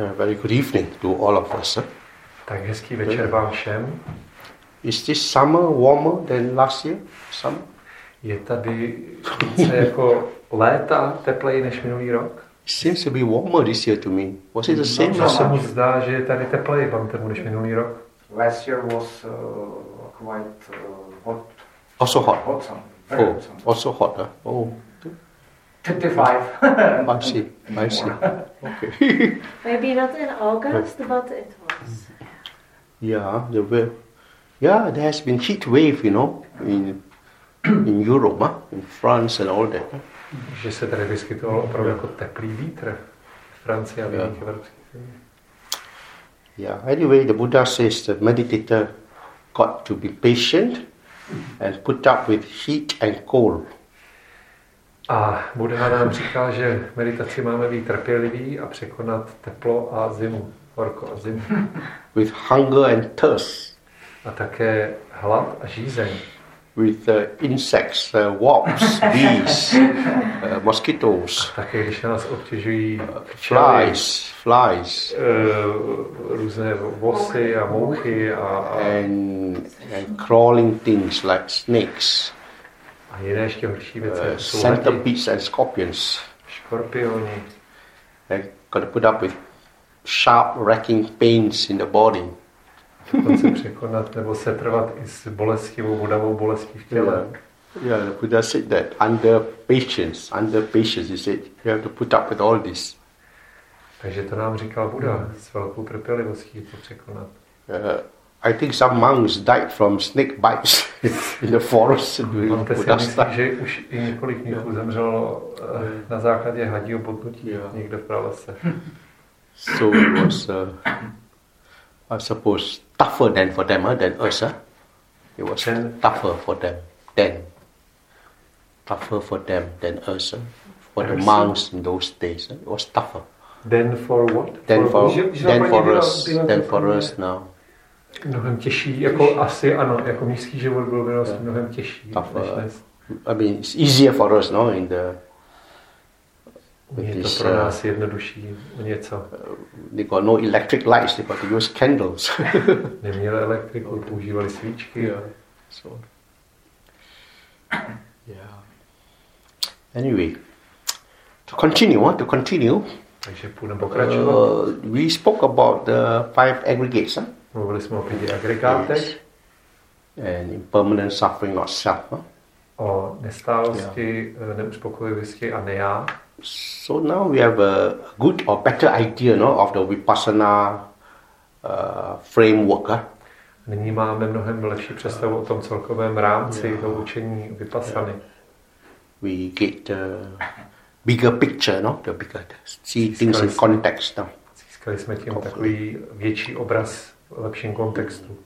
Uh, very good evening to all of us. huh? Tak hezký večer vám všem. Is this summer warmer than last year? Summer? Je tady více jako léta tepleji než minulý rok. It seems to be warmer this year to me. Was it the same Mně last se year? mu zdá, že je tady tepleji vám temu než minulý rok. Last year was uh, quite uh, hot, Also hot. hot summer. Very Oh, hot summer. also hot. Huh? Oh, 55. I see. I see. Okay. Maybe not in August, but it was. yeah, the wa- yeah, there has been heat wave, you know, in in Europe, huh? in France and all that. huh? Že se tady vyskytoval opravdu jako teplý vítr v Francii a v jiných evropských zemích. Yeah. Anyway, the Buddha says the meditator got to be patient and put up with heat and cold. A Buddha nám říká, že meditaci máme být trpělivý a překonat teplo a zimu, horko a zimu. with hunger and thirst, A také hlad a žízeň. with uh, insects, uh, wasps, bees, uh, mosquitoes, Také když nás obtěžují včely, flies, flies, eh, různé vosy a mouchy a, a, and, and crawling things like snakes, a jiné ještě horší věci, uh, centipedes and scorpions. škorpioni. They got to put up with sharp, racking pains in the body. Dokonce překonat nebo setrvat i s bolestivou, vodavou bolestí v těle. Yeah, the Buddha said that under patience, under patience, he said you have to put up with all this. Takže to nám říkal Buddha, s velkou trpělivostí to překonat. Uh, I think some monks died from snake bites in the forest during Máte si Buddha's myslí, time. že už i několik mnichů zemřelo eh, na základě hadího botnutí Jo. někde v pralese. So it was, uh, I suppose, tougher than for them huh, than us. Huh? It was Then- tougher for them then. Tougher for them than us. Huh? For the monks in those days, huh? it was tougher Then for what? than for, Že- že than pro for us, bylo to than pro for us now. Mnohem těžší, jako asi ano, jako mnižský život byl v minulosti mnohem těžší než dnes. I mean, it's easier for us, no, in the Je to pro uh, nás jednodušší o něco. they got no electric lights, they got to use candles. Neměli elektriku, používali svíčky. So, yeah. Anyway, to continue, to continue, Takže půjdeme pokračovat. uh, we spoke about the five aggregates huh? Mluvili jsme o pěti agregátech, and impermanent suffering. Huh? o nestálosti, yeah. neuspokojivosti a nejá. So now we have a good or better idea no, of the vipassana uh, framework. Nyní máme mnohem lepší představu o tom celkovém rámci toho učení vypasany. We get the bigger picture, no, the bigger, see things in context. No. Získali jsme tím takový větší obraz v lepším kontextu.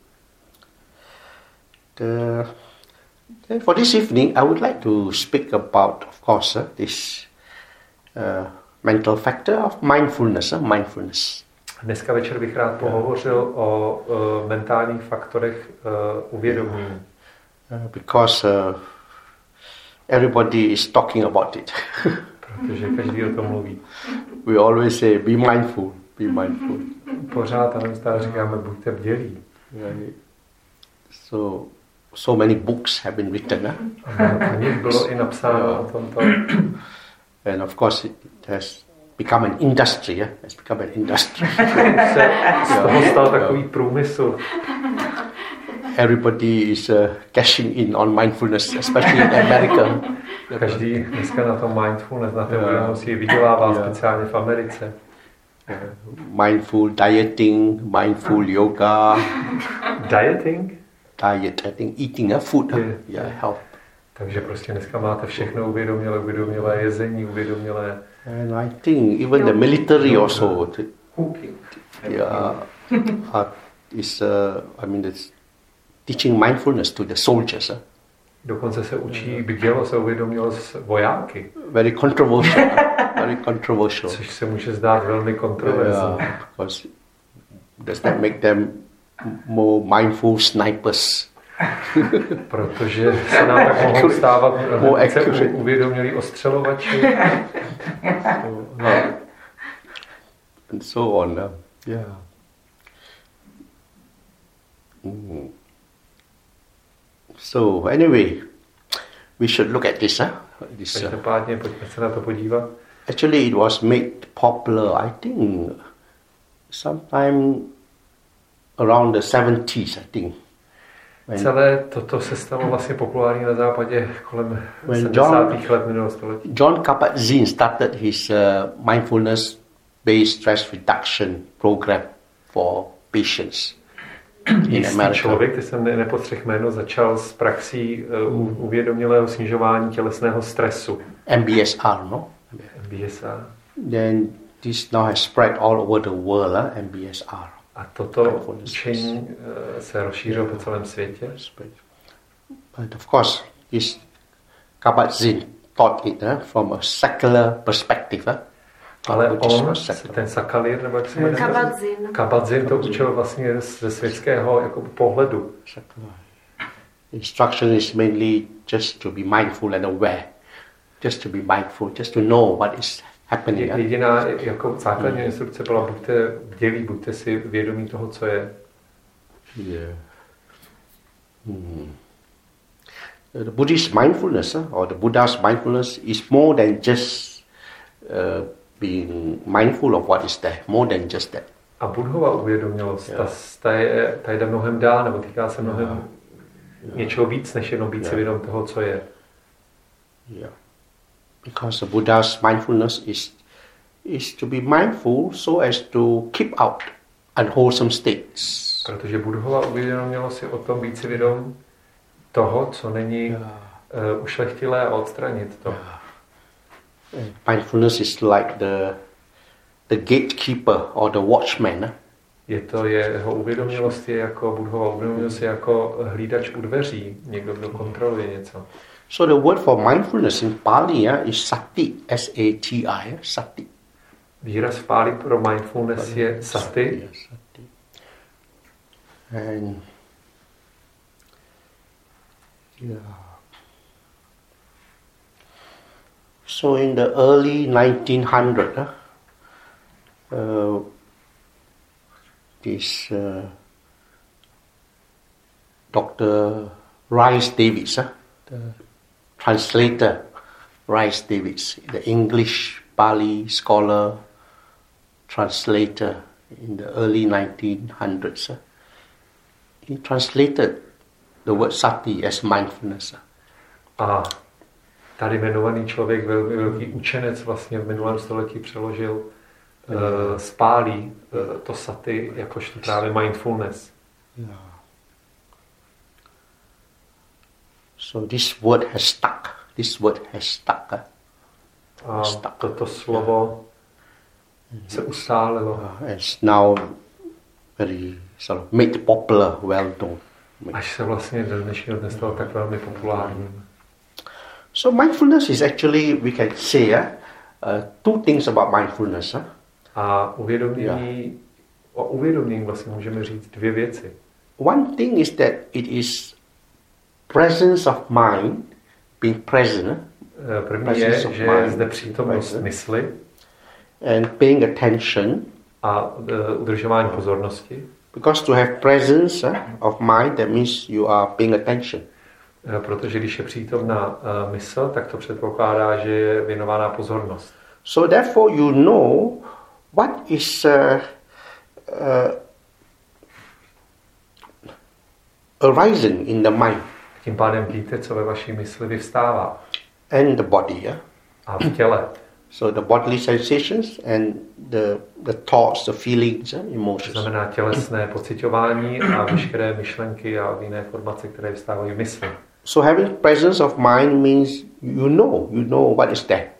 The, for this evening, I would like to speak about, of course, uh, this uh, mental factor of mindfulness. Uh, mindfulness. Dneska večer bych rád pohovořil o uh, mentálních faktorech uh, uvědomění, Uh, because uh, everybody is talking about it. protože každý o tom mluví. we always say, be mindful, be mindful. Pořád a neustále říkáme, buďte bdělí. Right? So, so many books have been written, huh? Nich bylo i napsáno o tomto. and of course, it has become an industry. Yeah? It's become an industry. Se z toho stal takový průmysl. Everybody is uh, cashing in on mindfulness, especially in America. Každý dneska na tom mindfulness, na té Jo. uvědomosti vydělává Jo. speciálně v Americe. Mindful dieting, mindful yoga, Dieting? Dieting, eating a food. Yeah. yeah, health. Takže prostě dneska máte všechno uvědomělé, uvědomělé jezení, uvědomělé And I think even the military also, t- Cooking. yeah, uh, is uh, I mean, it's teaching mindfulness to the soldiers. huh? Dokonce se učí bdělost a uvědomělost vojáky, Very controversial, very controversial. což se může zdát velmi kontroverzní. Yeah, because does that make them more mindful snipers? Protože se nám tak mohou stávat More více accurate. uvědomělí ostřelovači. No. and so on. yeah. Mm. So anyway, we should look at this. Huh? this uh, Každopádně pojďme se na to podívat. actually, it was made popular. I think sometime around the 70s. I think. When, Celé toto se stalo vlastně populární na západě kolem When 70. let minulého století. John Kabat-Zinn started his uh, mindfulness-based stress reduction program for patients America. člověk, ty jsem ne- nepostřeh jméno, začal s praxí uh, u- uvědomělého snižování tělesného stresu. MBSR, no? BSA. Then this now has spread all over the world, huh? MBSR. A toto učení uh, se rozšířilo po celém světě. But of course, this Kabat-Zinn taught it huh, from a secular perspective. Huh? Ale on, ten Sakalir, nebo jak se jmenuje? Kabadzin. Kabadzin to učil vlastně ze světského jako pohledu. Instruction is mainly just to be mindful and aware. Just to be mindful, just to know what is happening. Jediná jako základní instrukce byla buďte bdělí, buďte si vědomí toho, co je. Yeah. Hmm. The Buddhist mindfulness, or the Buddha's mindfulness, is more than just uh, being mindful of what is there, more than just that. A Budhova uvědomělost, ta, ta, je, ta jde mnohem dál, nebo týká se mnohem něčeho víc, než jenom být si vědom toho, co je. Yeah. Because the Buddha's mindfulness is is to be mindful so as to keep out unwholesome states. Protože Budhova uvědomělost je o tom být si vědom toho, co není uh, ušlechtilé a odstranit to. And Mindfulness is like the the gatekeeper or the watchman. Je to jeho uvědomělost je jako Budhova uvědomělost je jako hlídač u dveří, někdo, kdo kontroluje něco. So the word for mindfulness in Pali yeah, is sati, S-A-T-I, sati. Výraz v Páli pro mindfulness je sati. Sati. And yeah. So in the early 1900, huh, ah, uh, this uh, Dr. Rice Davids, huh, ah, the translator Rice Davids, the English Bali scholar, translator in the early 1900s. huh, ah. He translated the word sati as mindfulness. huh. A tady jmenovaný člověk, velmi velký učenec vlastně v minulém století přeložil uh, z Pálí uh, to saty jakožto právě mindfulness. Yeah. So this word has stuck. This word has stuck. A toto slovo se ustálilo. Uh, it's now very sort of made popular, well known. Až se vlastně do dnešního dne stalo tak velmi populárním. So mindfulness is actually we can say uh, uh, two things about mindfulness. Huh? A uvědomění, o uvědomění vlastně můžeme říct dvě věci. One thing is that it is presence of mind being present huh? Eh, První je, Presence of že je mind. zde přítomnost Present. mysli and paying attention a eh, udržování pozornosti. because to have presence huh, of mind that means you are paying attention. Eh, Protože když je přítomná eh, mysl, tak to předpokládá, že je věnovaná pozornost. So therefore you know what is uh, uh, arising in the mind Tím pádem víte, co ve vaší mysli vyvstává. and the body. Yeah? A v těle. So the bodily sensations and the, the thoughts, the feelings, and To emotions. znamená tělesné pocitování a veškeré myšlenky a jiné informace, které vyvstávají v mysli. So having presence of mind means you know, you know what is there.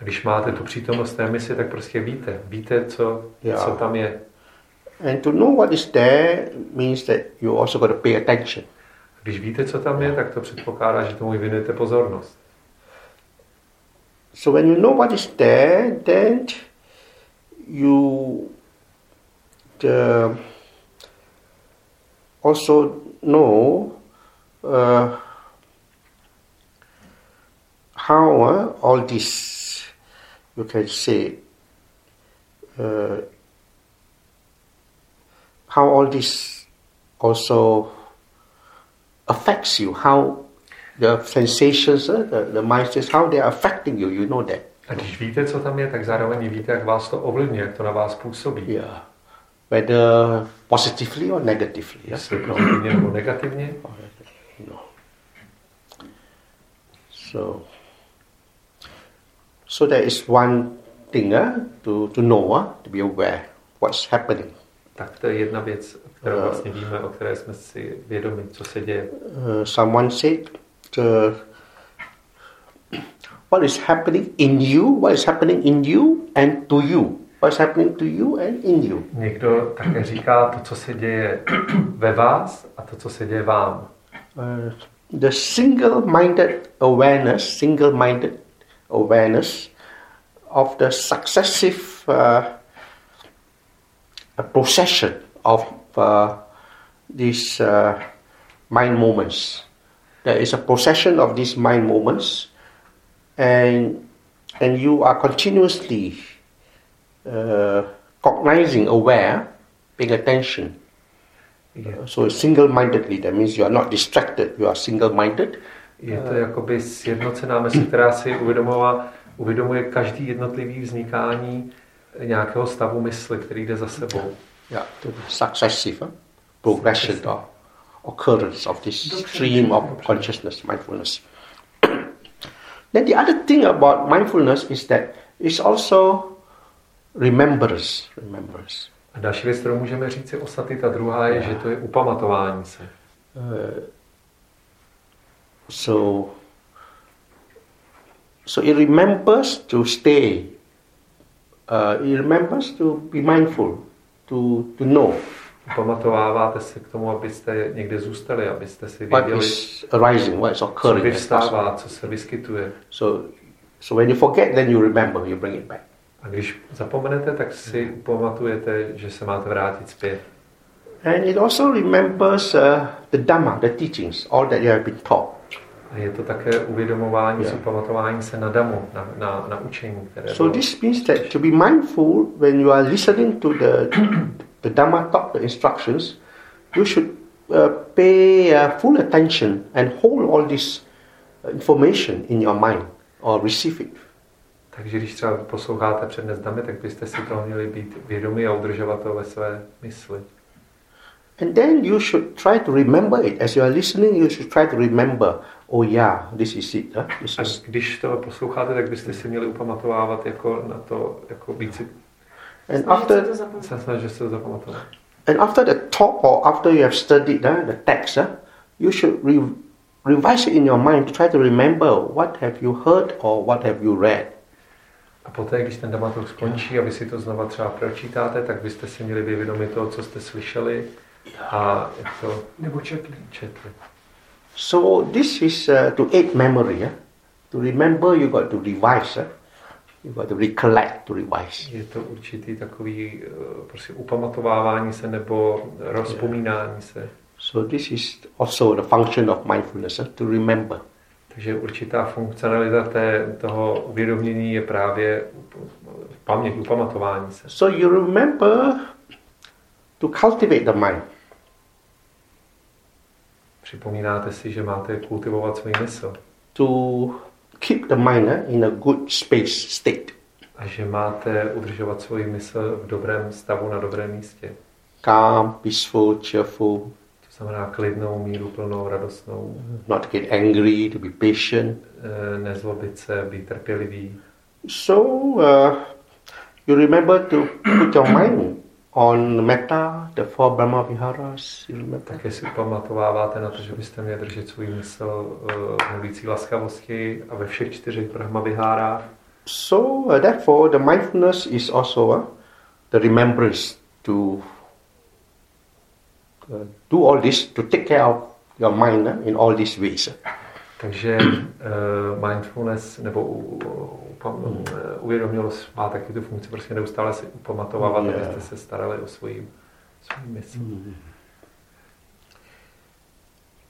A když máte tu přítomnost té mysli, tak prostě víte. Víte, co, Jo. co tam je. And to know what is there means that you also got to pay attention. Když víte, co tam je, tak to předpokládá, že tomu věnujete pozornost. So when you know what is there, then you the also know uh, how uh, all this you can say uh, how all this also affects you, how the sensations, uh, the, the mindsets, how they are affecting you, you know that. A když víte, co tam je, tak zároveň víte, jak vás to ovlivňuje, jak to na vás působí. Yeah. Whether positively or negatively. Jestli pozitivně nebo negativně. No. So, so there is one thing uh, to, to know, uh, to be aware what's happening. Tak to je jedna věc, kterou vlastně víme, o které jsme si vědomi, co se děje. Uh, someone said, uh, what is happening in you, what is happening in you and to you. What is happening to you and in you. Někdo také říká to, co se děje ve vás a to, co se děje vám. Uh, the single-minded awareness, single-minded awareness of the successive uh, procession of uh, these uh, mind moments. There is a procession of these mind moments, and and you are continuously uh, cognizing, aware, paying attention. Je, So single-mindedly, that means you are not distracted. You are single-minded. Je to jakoby sjednocená mysl, která si uvědomila, uvědomuje každý jednotlivý vznikání nějakého stavu mysli, který jde za sebou. Yeah, to the successive progression or occurrence of this stream of consciousness, mindfulness. then the other thing about mindfulness is that it's also remembrance. Remembrance. A další věc, kterou můžeme říct si o sati, ta druhá je, že to je upamatování se. Uh, so, so it remembers to stay. Uh, it remembers to be mindful, to, to know Upamatováváte se k tomu, abyste někde zůstali, abyste si what věděli, is arising, what is co occurring. possible. vyvstává, co se vyskytuje. So, so when you forget, then you remember, you bring it back. A když zapomenete, tak si upamatujete, že se máte vrátit zpět. And it also remembers uh, the Dhamma, the teachings, all that you have been taught. A je to také uvědomování, Yeah. upamatování se na damu, na, na, na učení, které So bylo. this means that to be mindful when you are listening to the, the Dhamma talk, the instructions, you should uh, pay uh, full attention and hold all this information in your mind or receive it. Takže když třeba posloucháte přednes damy, tak byste si toho měli být vědomi a udržovat to ve své mysli. And then you should try to remember it. As you are listening, you should try to remember, oh this is it. Huh? This A když to posloucháte, tak byste si měli upamatovávat jako na to, jako víc si and after se snažit se to zapamatovat. And after the talk or after you have studied uh, the text, uh, you should re- revise it in your mind to try to remember what have you heard or what have you read. A poté, když ten dramaturg skončí a vy si to znova třeba pročítáte, tak byste si měli být vědomi toho, co jste slyšeli a jak to Nebo četli. četli. So this is uh, to aid memory. Uh. To remember, you got to revise. Uh. You got to recollect to revise. Je to určitý takový eh, prostě upamatovávání se nebo rozpomínání se. So this is also the function of mindfulness uh, to remember. Takže určitá funkcionalita té, toho uvědomění je právě paměť, upamatování se. So you remember to cultivate the mind. Připomínáte si, že máte kultivovat svůj mysl To keep the mind uh, in a good space state. a že máte udržovat svůj mysl v dobrém stavu na dobrém místě. calm, peaceful, cheerful, To znamená klidnou, míru plnou, radostnou, not get angry, to be patient. eh, nezlobit se, být trpělivý. So uh, you remember to put your mind on metta, the four Brahma Viharas. You remember? Také si upamatováváte na to, že byste měli držet svůj mysl eh, v mluvící laskavosti a ve všech čtyřech Brahma vihárách. So uh, therefore, the mindfulness is also uh, the remembrance to uh, do all this, to take care of your mind uh, in all these ways. Takže uh, mindfulness nebo u, u, upam, eh, uvědomělost má taky tu funkci prostě neustále si upamatovávat, Yeah. abyste se starali o svoji, svoji mysl.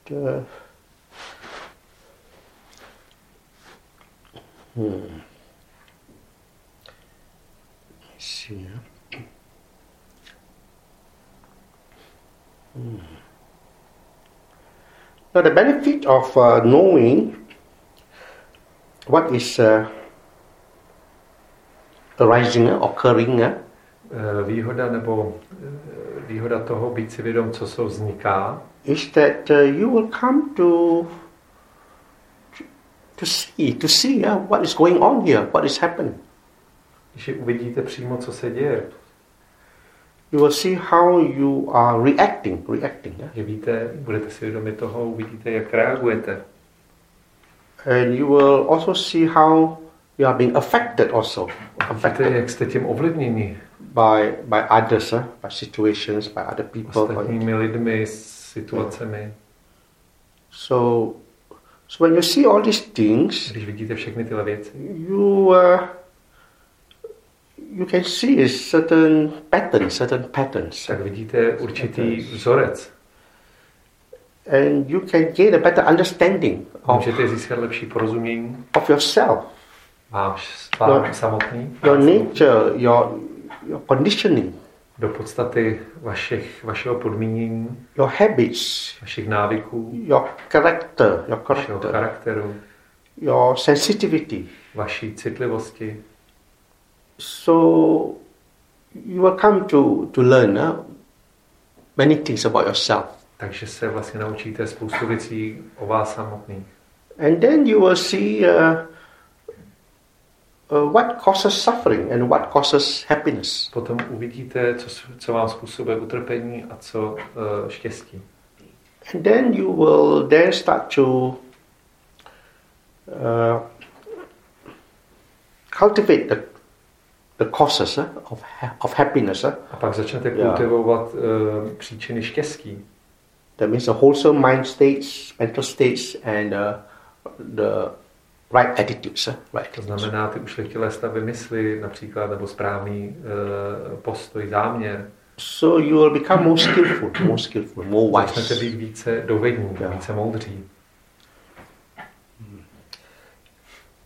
Uh, hmm. Let's see. huh? Now, the benefit of uh, knowing what is uh, arising, uh, occurring, uh, Eh, Výhoda nebo eh, výhoda toho být si vědom, co se vzniká, is that uh, you will come to to see to see uh, what is going on here, what is happening. když uvidíte přímo, co se děje, You will see how you are reacting, reacting, yeah? že víte, budete si vědomi toho, uvidíte, jak reagujete. and you will also see how you are being affected also, Víte, affected jak jste tím ovlivněni by by others, uh, by situations, by other people. ostatními lidmi, situacemi. So, so when you see all these things, Když vidíte všechny tyhle věci, you uh, you can see certain pattern, certain patterns, tak vidíte určitý vzorec. and you can gain a better understanding of, Můžete získat lepší porozumění. of yourself, váš, vám No. samotný, your nature, your your conditioning, do podstaty vašich, vašeho podmínění, your habits, vašich návyků, your character, your vašeho character, charakteru, your sensitivity. vaší citlivosti. So you will come to to learn uh, many things about yourself, Takže se vlastně naučíte spoustu věcí o vás samotných. and then you will see uh, uh, what causes suffering and what causes happiness. Potom uvidíte, co, co vám způsobuje utrpení a co uh, štěstí. And then you will then start to uh, cultivate the, the causes uh, of, of happiness. uh. A pak začnete kultivovat uh, příčiny štěstí. That means the wholesome mind states, mental states, and uh, the right attitudes. right To znamená ty ušlechtilé stavy mysli například, nebo správný uh, postoj, záměr. So you will become more skillful, more skillful, more Začnete wise. být více dovední, Jo. více moudří.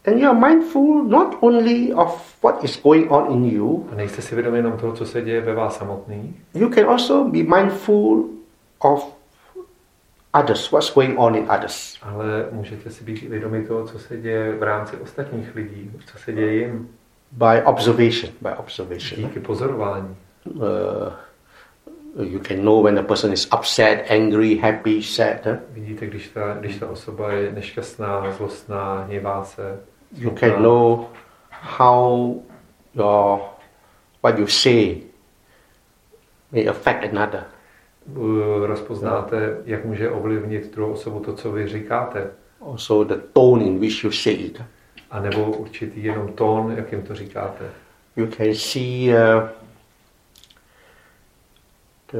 And you are mindful not only of what is going on in you, A nejste si vědomi jenom toho, co se děje ve vás samotný, you can also be mindful of others, what's going on in others. ale můžete si být vědomi toho, co se děje v rámci ostatních lidí, co se děje jim By observation, by observation. díky pozorování. Uh, you can know when a person is upset, angry, happy, sad. Vidíte, když ta, když ta osoba je nešťastná, zlostná, hněvá se. You can know how your what you say may affect another. Uh, Rozpoznáte, jak může ovlivnit druhou osobu to, co vy říkáte. Also the tone in which you say it. A nebo určitý jenom tón, jakým to říkáte. You can see uh, the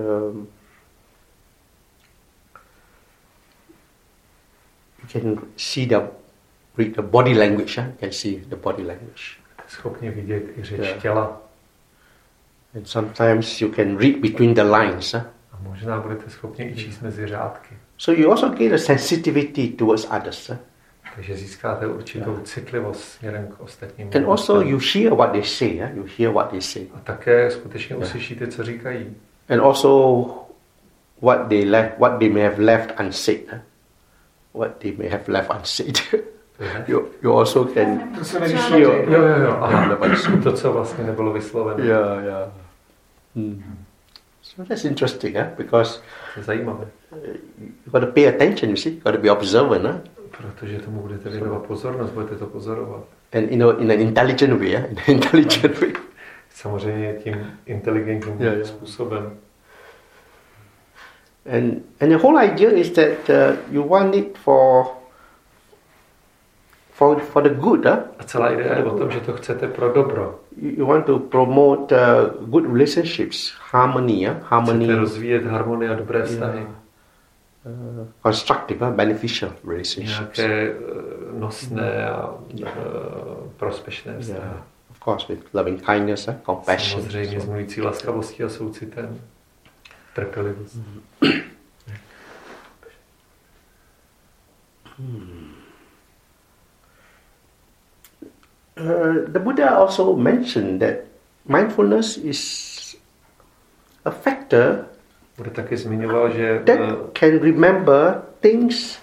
you can see the read the body language. Huh? You can see the body language. Schopni vidět i řeč Jo. těla. And sometimes you can read between the lines. Huh? A možná budete schopni i číst mezi řádky. So you also gain a sensitivity towards others. Huh? Takže získáte určitou citlivost směrem k ostatním. And also you hear what they say. Huh? You hear what they say. A také skutečně uslyšíte, co říkají. And also what they left, what they may have left unsaid. Huh? What they may have left unsaid. you, you also can To se hear. Jo, jo, jo. Aha. Yeah, but it's- To, co vlastně nebylo vysloveno. Yeah, yeah. Mm. So that's interesting, huh? Because To je zajímavé. you got to pay attention. You see, you got to be observant, huh? Protože tomu budete věnovat pozornost, budete to pozorovat. And you know, in an intelligent way, huh? in an intelligent way. Samozřejmě tím inteligentním Jo, jo. způsobem. And and the whole idea is that uh, you want it for for for the good, huh? A celá idea je o tom, že to chcete pro dobro. You, you want to promote uh, good relationships, harmony, huh? harmony, Chcete rozvíjet harmonii a dobré vztahy. uh, constructive, huh? beneficial relationships. Nějaké eh, nosné a eh, prospěšné vztahy. Yeah, course, with loving kindness, huh? compassion. Samozřejmě s mluvící laskavostí a soucitem. Trpělivost. Uh, the Buddha also mentioned that mindfulness is a factor Bude taky zmiňoval, že that eh, can remember things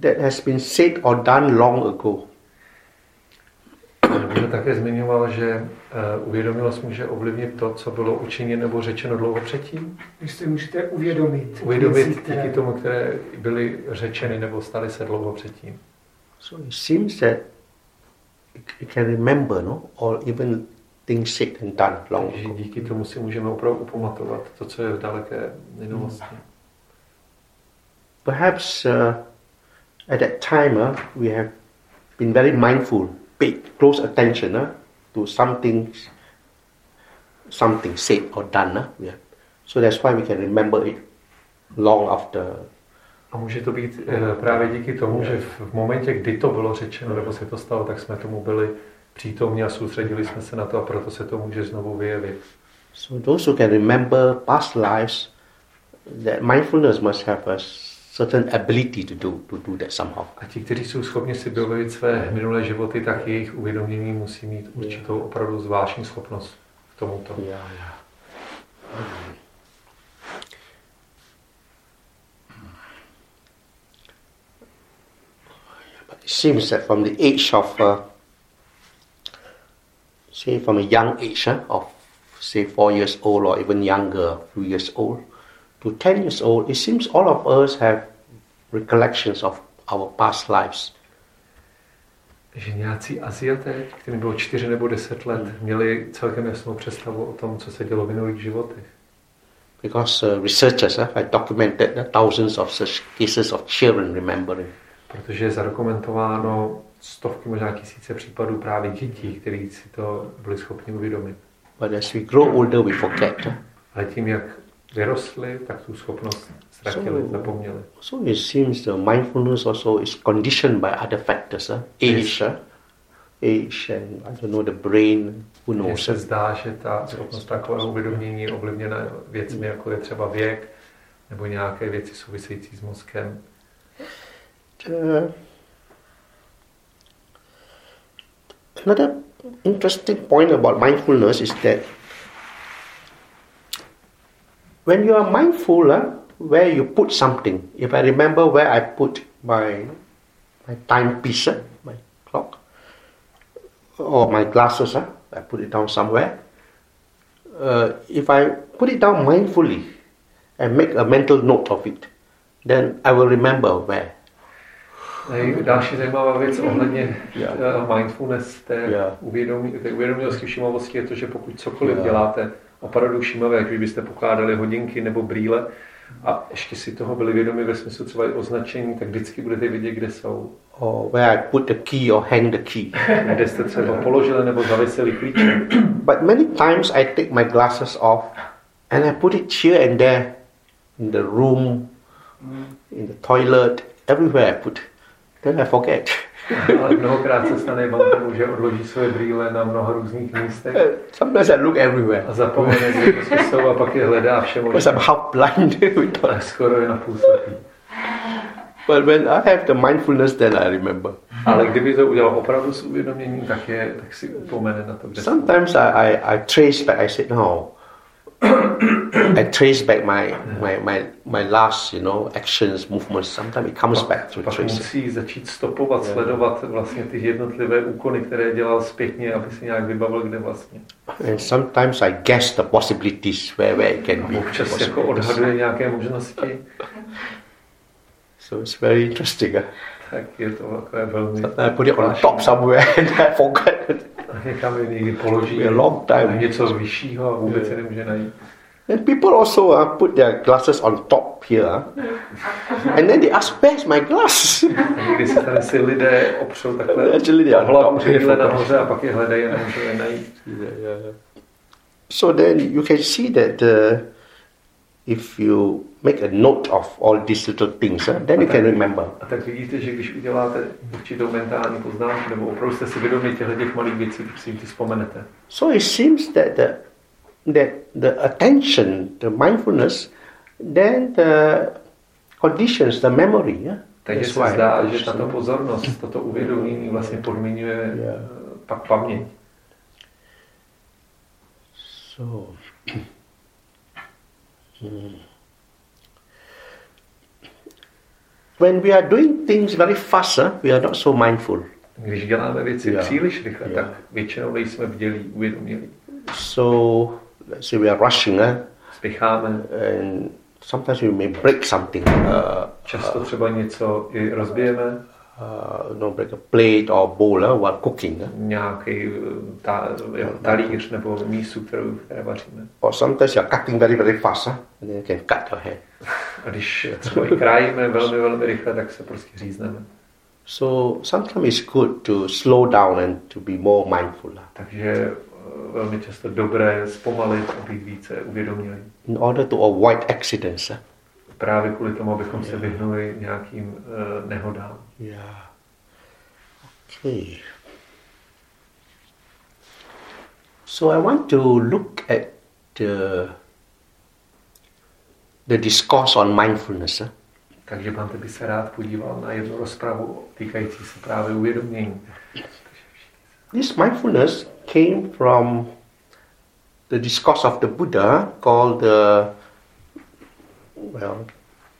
that has been said or done long ago. Bude také zmiňoval, že eh, uvědomilost může ovlivnit to, co bylo učiněno nebo řečeno dlouho předtím. Vy si můžete uvědomit, Uvědomit věci, které- díky tomu, které byly řečeny nebo staly se dlouho předtím. So it seems that you can remember, no, or even things said and done long ago. díky tomu si můžeme opravdu upamatovat to, co je v daleké minulosti. Perhaps uh, at that time uh, we have been very mindful, paid close attention uh, to some things, something said or done. Uh, have, so that's why we can remember it long after. A může to být eh, právě díky tomu, že v v momentě, kdy to bylo řečeno nebo se to stalo, tak jsme tomu byli přítomní a soustředili jsme se na to a proto se to může znovu vyjevit. So those who can remember past lives, that mindfulness must have a certain ability to do to do that somehow. A ti, kteří jsou schopni si vybavit své minulé životy, tak jejich uvědomění musí mít určitou opravdu zvláštní schopnost k tomuto. Yeah, yeah. It seems that from the age of, uh, say, from a young age uh, of, say, four years old or even younger, few years old, to ten years old, it seems all of us have recollections of our past lives. Že nějací Aziaté, kterým bylo čtyři nebo deset let, měli celkem jasnou představu o tom, co se dělo v minulých životech. Because uh, researchers uh, have documented uh, thousands of such cases of children remembering. Protože je zadokumentováno stovky, možná tisíce případů právě dětí, kteří si to byli schopni uvědomit. But as we grow older, we forget. uh. Ale tím, jak vyrostli, tak tu schopnost ztratili, So- zapomněli. So it seems the mindfulness also is conditioned by other factors, uh, age, uh, age, and I don't know the brain. Who Mně knows? se zdá, že ta schopnost takového uvědomění je ovlivněna věcmi, jako je třeba věk, nebo nějaké věci související s mozkem. Uh, another interesting point about mindfulness is that when you are mindful, uh, where you put something, if I remember where I put my my timepiece, uh, my clock, or my glasses, uh, I put it down somewhere. Uh, if I put it down mindfully and make a mental note of it, then I will remember where. Nej, Další zajímavá věc ohledně Yeah. eh, mindfulness, té, Yeah. uvědomí, té uvědomělosti všímavosti je to, že pokud cokoliv Yeah. děláte opravdu všímavé, jak kdybyste pokládali hodinky nebo brýle a ještě si toho byli vědomi ve smyslu třeba i označení, tak vždycky budete vědět, kde jsou. or where I put the key or hang the key. Kde jste třeba položili nebo zaviseli klíče. but many times I take my glasses off and I put it here and there in the room, in the toilet, everywhere I put. Then I forget. Ale mnohokrát se stane tomu, že odloží svoje brýle na mnoha různých místech Sometimes I look everywhere a zapomene, kde prostě jsou a pak je hledá všem because I'm half blind. a skoro je na půl slepý. but when I have the mindfulness, then I remember. Ale kdyby to udělal opravdu s uvědoměním, tak, je, tak si upomene na to, kde. Sometimes I, I, I trace back. I said no. I trace back my, my, my, my last, you know, actions, movements. Sometimes it comes back through Pak tracing. musí začít stopovat, sledovat vlastně ty jednotlivé úkony, které dělal zpětně, aby si nějak vybavil, kde vlastně. And sometimes I guess the possibilities where, where it can A be. občas jako odhaduje nějaké možnosti, So it's very interesting. Uh. Tak je to takové velmi... I put it on top somewhere and I forgot. A někam je někdy položí A long time. něco vyššího a vůbec se nemůže najít. And people also uh, put their glasses on top here. And then they ask, where's my glass? Někdy se tady si lidé opřou takhle Actually, they are top. brýle nahoře a pak je hledají a nemůžou je najít. So then you can see that uh, if you make a note of all these little things, uh, then you can remember. A tak vidíte, že když uděláte určitou mentální poznámku, nebo opravdu jste si vědomi těchto těch malých věcí, tak si jim vzpomenete. So it seems that the, that the attention, the mindfulness, then the conditions, the memory. Yeah? Takže That's se zdá, že tato pozornost, toto uvědomění vlastně podmiňuje Yeah. eh, pak paměť. So, Hmm. When we are doing things very fast, we are not so mindful. Když děláme věci yeah. příliš rychle, yeah. tak většinou nejsme vdělí, uvědomělí. So, let's say we are rushing, eh? Spěcháme. And sometimes we may break something. Uh, Často třeba něco i rozbijeme uh, no, break a plate or bowl huh, while cooking. huh. nějaký eh, ta, jo, talíř nebo mísu, kterou které vaříme. Or sometimes you're cutting very, very fast, huh, and then you can cut your hand. A když třeba krájíme velmi, velmi rychle, tak se prostě řízneme. So sometimes it's good to slow down and to be more mindful Takže eh, velmi často dobré zpomalit a být více uvědomělí. in order to avoid accidents. Právě kvůli tomu, abychom se vyhnuli nějakým uh, nehodám. Yeah. Okay. So I want to look at the the discourse on mindfulness. huh. Takže Bante by se rád podíval na jednu rozpravu týkající se právě uvědomění. This mindfulness came from the discourse of the Buddha called the well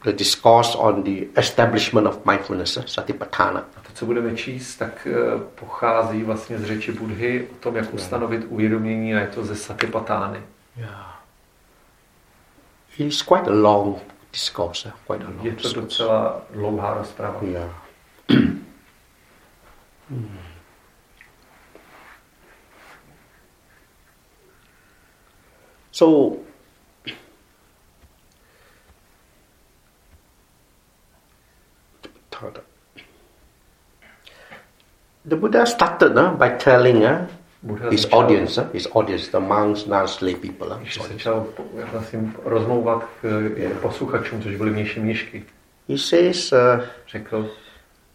the discourse on the establishment of mindfulness, huh, Satipatthana. A to, co budeme číst, tak eh, pochází vlastně z řeči Budhy o tom, jak ustanovit uvědomění a je to ze Satipatány. Yeah. It is quite a long discourse, huh, quite a long Je to discourse. docela dlouhá rozprava. Yeah. Hmm. So, the Buddha started uh, by telling uh, Buddha his začal, audience, uh, his audience, the monks, nuns, lay people. Uh, his Když audience. začal po- vlastně rozmlouvat k posluchačům, což byly mniši mnišky, He says, uh, řekl,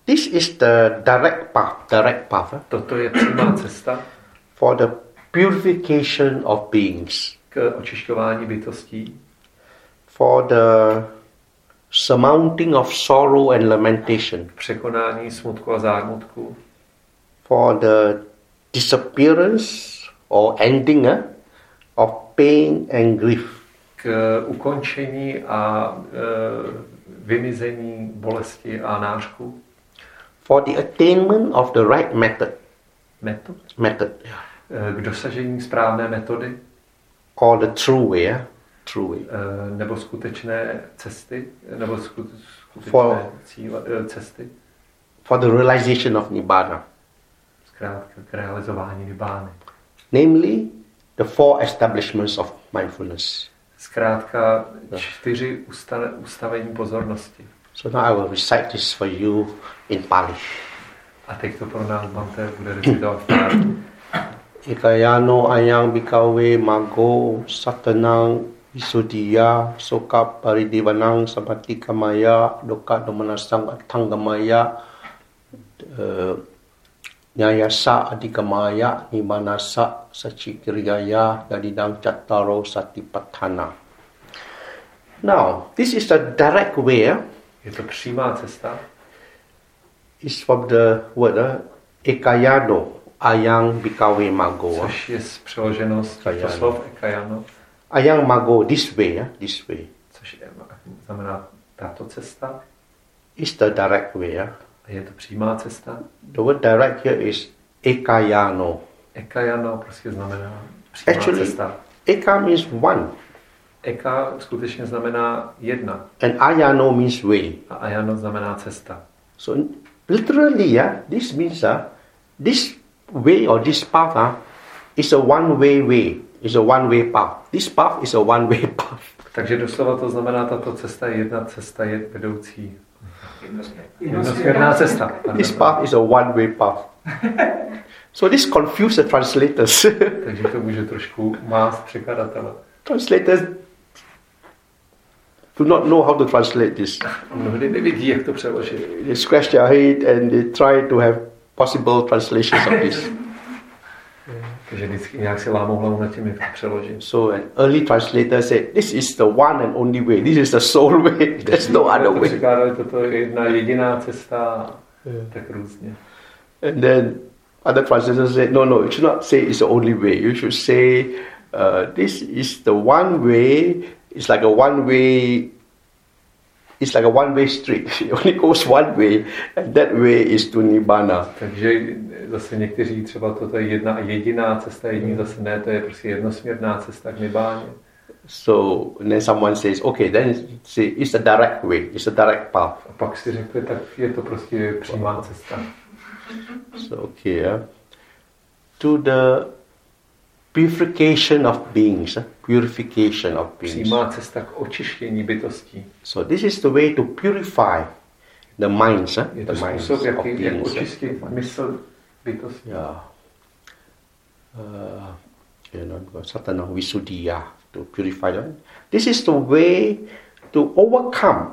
this is the direct path, direct path uh, toto je přímá cesta for the purification of beings. k očišťování bytostí, for the surmounting of sorrow and lamentation, překonání smutku a zármutku, for the disappearance or ending eh, of pain and grief, k ukončení a e, vymizení bolesti a nářku, for the attainment of the right method, method, yeah, e, k dosažení správné metody. Or the true way, eh, true way. e, nebo skutečné cesty, nebo sku- skutečné For- cíle, e, cesty, for the realization of nibbana, zkrátka k realizování nibány. namely the four establishments of mindfulness. Zkrátka čtyři usta- ustavení pozornosti. So now I will recite this for you in Pali. A teď to pro nás Bante bude recitovat v páru. Ikayano ayang bikawe mago satanang isudiya soka paridivanang sabati kamaya doka domanasang atanggamaya eh, nyayasa adikamaya nimanasa sachikiriyaya yadidang chattaro satipatthana. Now, this is the direct way. eh? Je to přímá cesta, It's from the word uh, ekayano ayang bikawe mago. eh? což je přeloženo z těchto Ekayano. slov ekayano, Ayang mago this way, eh? this way. což je, znamená tato cesta. is the direct way. eh? A je to přímá cesta. The word direct here is ekayano. Ekayano prostě znamená přímá Actually, cesta. eka means one, Eka skutečně znamená jedna and ayano means way. a ayano znamená cesta. So literally, yeah, this means uh, this way or this path uh, is a one-way way. Is a one-way path. This path is a one-way path. Takže doslova to znamená, tato cesta je jedna cesta je vedoucí. Jednosměrná cesta. This path is a one-way path. so this confused the translators. Takže to může trošku mást překladatele. translators do not know how to translate this. Mnohdy nevidí, jak to přeložit. They scratch their head and they try to have possible translations of this. Takže vždycky nějak si lámou hlavu nad tím, jak to přeložit. So an early translator said, "This is the one and only way. This is the sole way. There's no other way." překládali, toto je jedna jediná cesta, tak různě. And then other translators said, "No, no. You should not say it's the only way. You should say uh, this is the one way. It's like a one way it's like a one-way street. It only goes one way, and that way is to Nibbana. Takže zase někteří třeba toto je jedna jediná cesta, jiní zase ne, to je prostě jednosměrná cesta k nibáně. So then someone says, okay, then say it's a direct way, it's a direct path. A pak si řekli, tak je to prostě přímá cesta. So okay, yeah. to the purification of beings, eh, purification of beings. Přímá cesta k očištění bytostí. So this is the way to purify the minds, eh, Je the to minds způsob, of jak, jak beings. eh. očistit mysl bytostí. Yeah. Uh, you know, satana visuddhiya to purify them. This is the way to overcome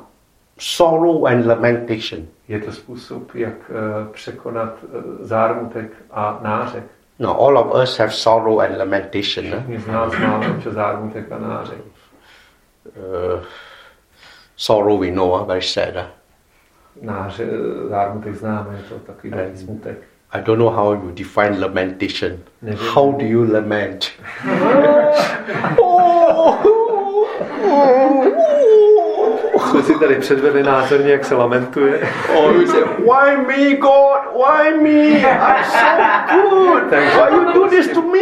sorrow and lamentation. Je to způsob, jak eh, překonat eh, zármutek a nářek. Now, all of us have sorrow and lamentation. Všichni z nás máme občas zármutek. Uh, sorrow we know, eh, very sad. Náře, zármutek známe, je to takový velký smutek. I don't know how you define lamentation. Nevím. How do you lament? Jsme si tady předvedli názorně, jak se lamentuje. Or you say, Why me, God? Why me? I'm so good. Why you do this to me?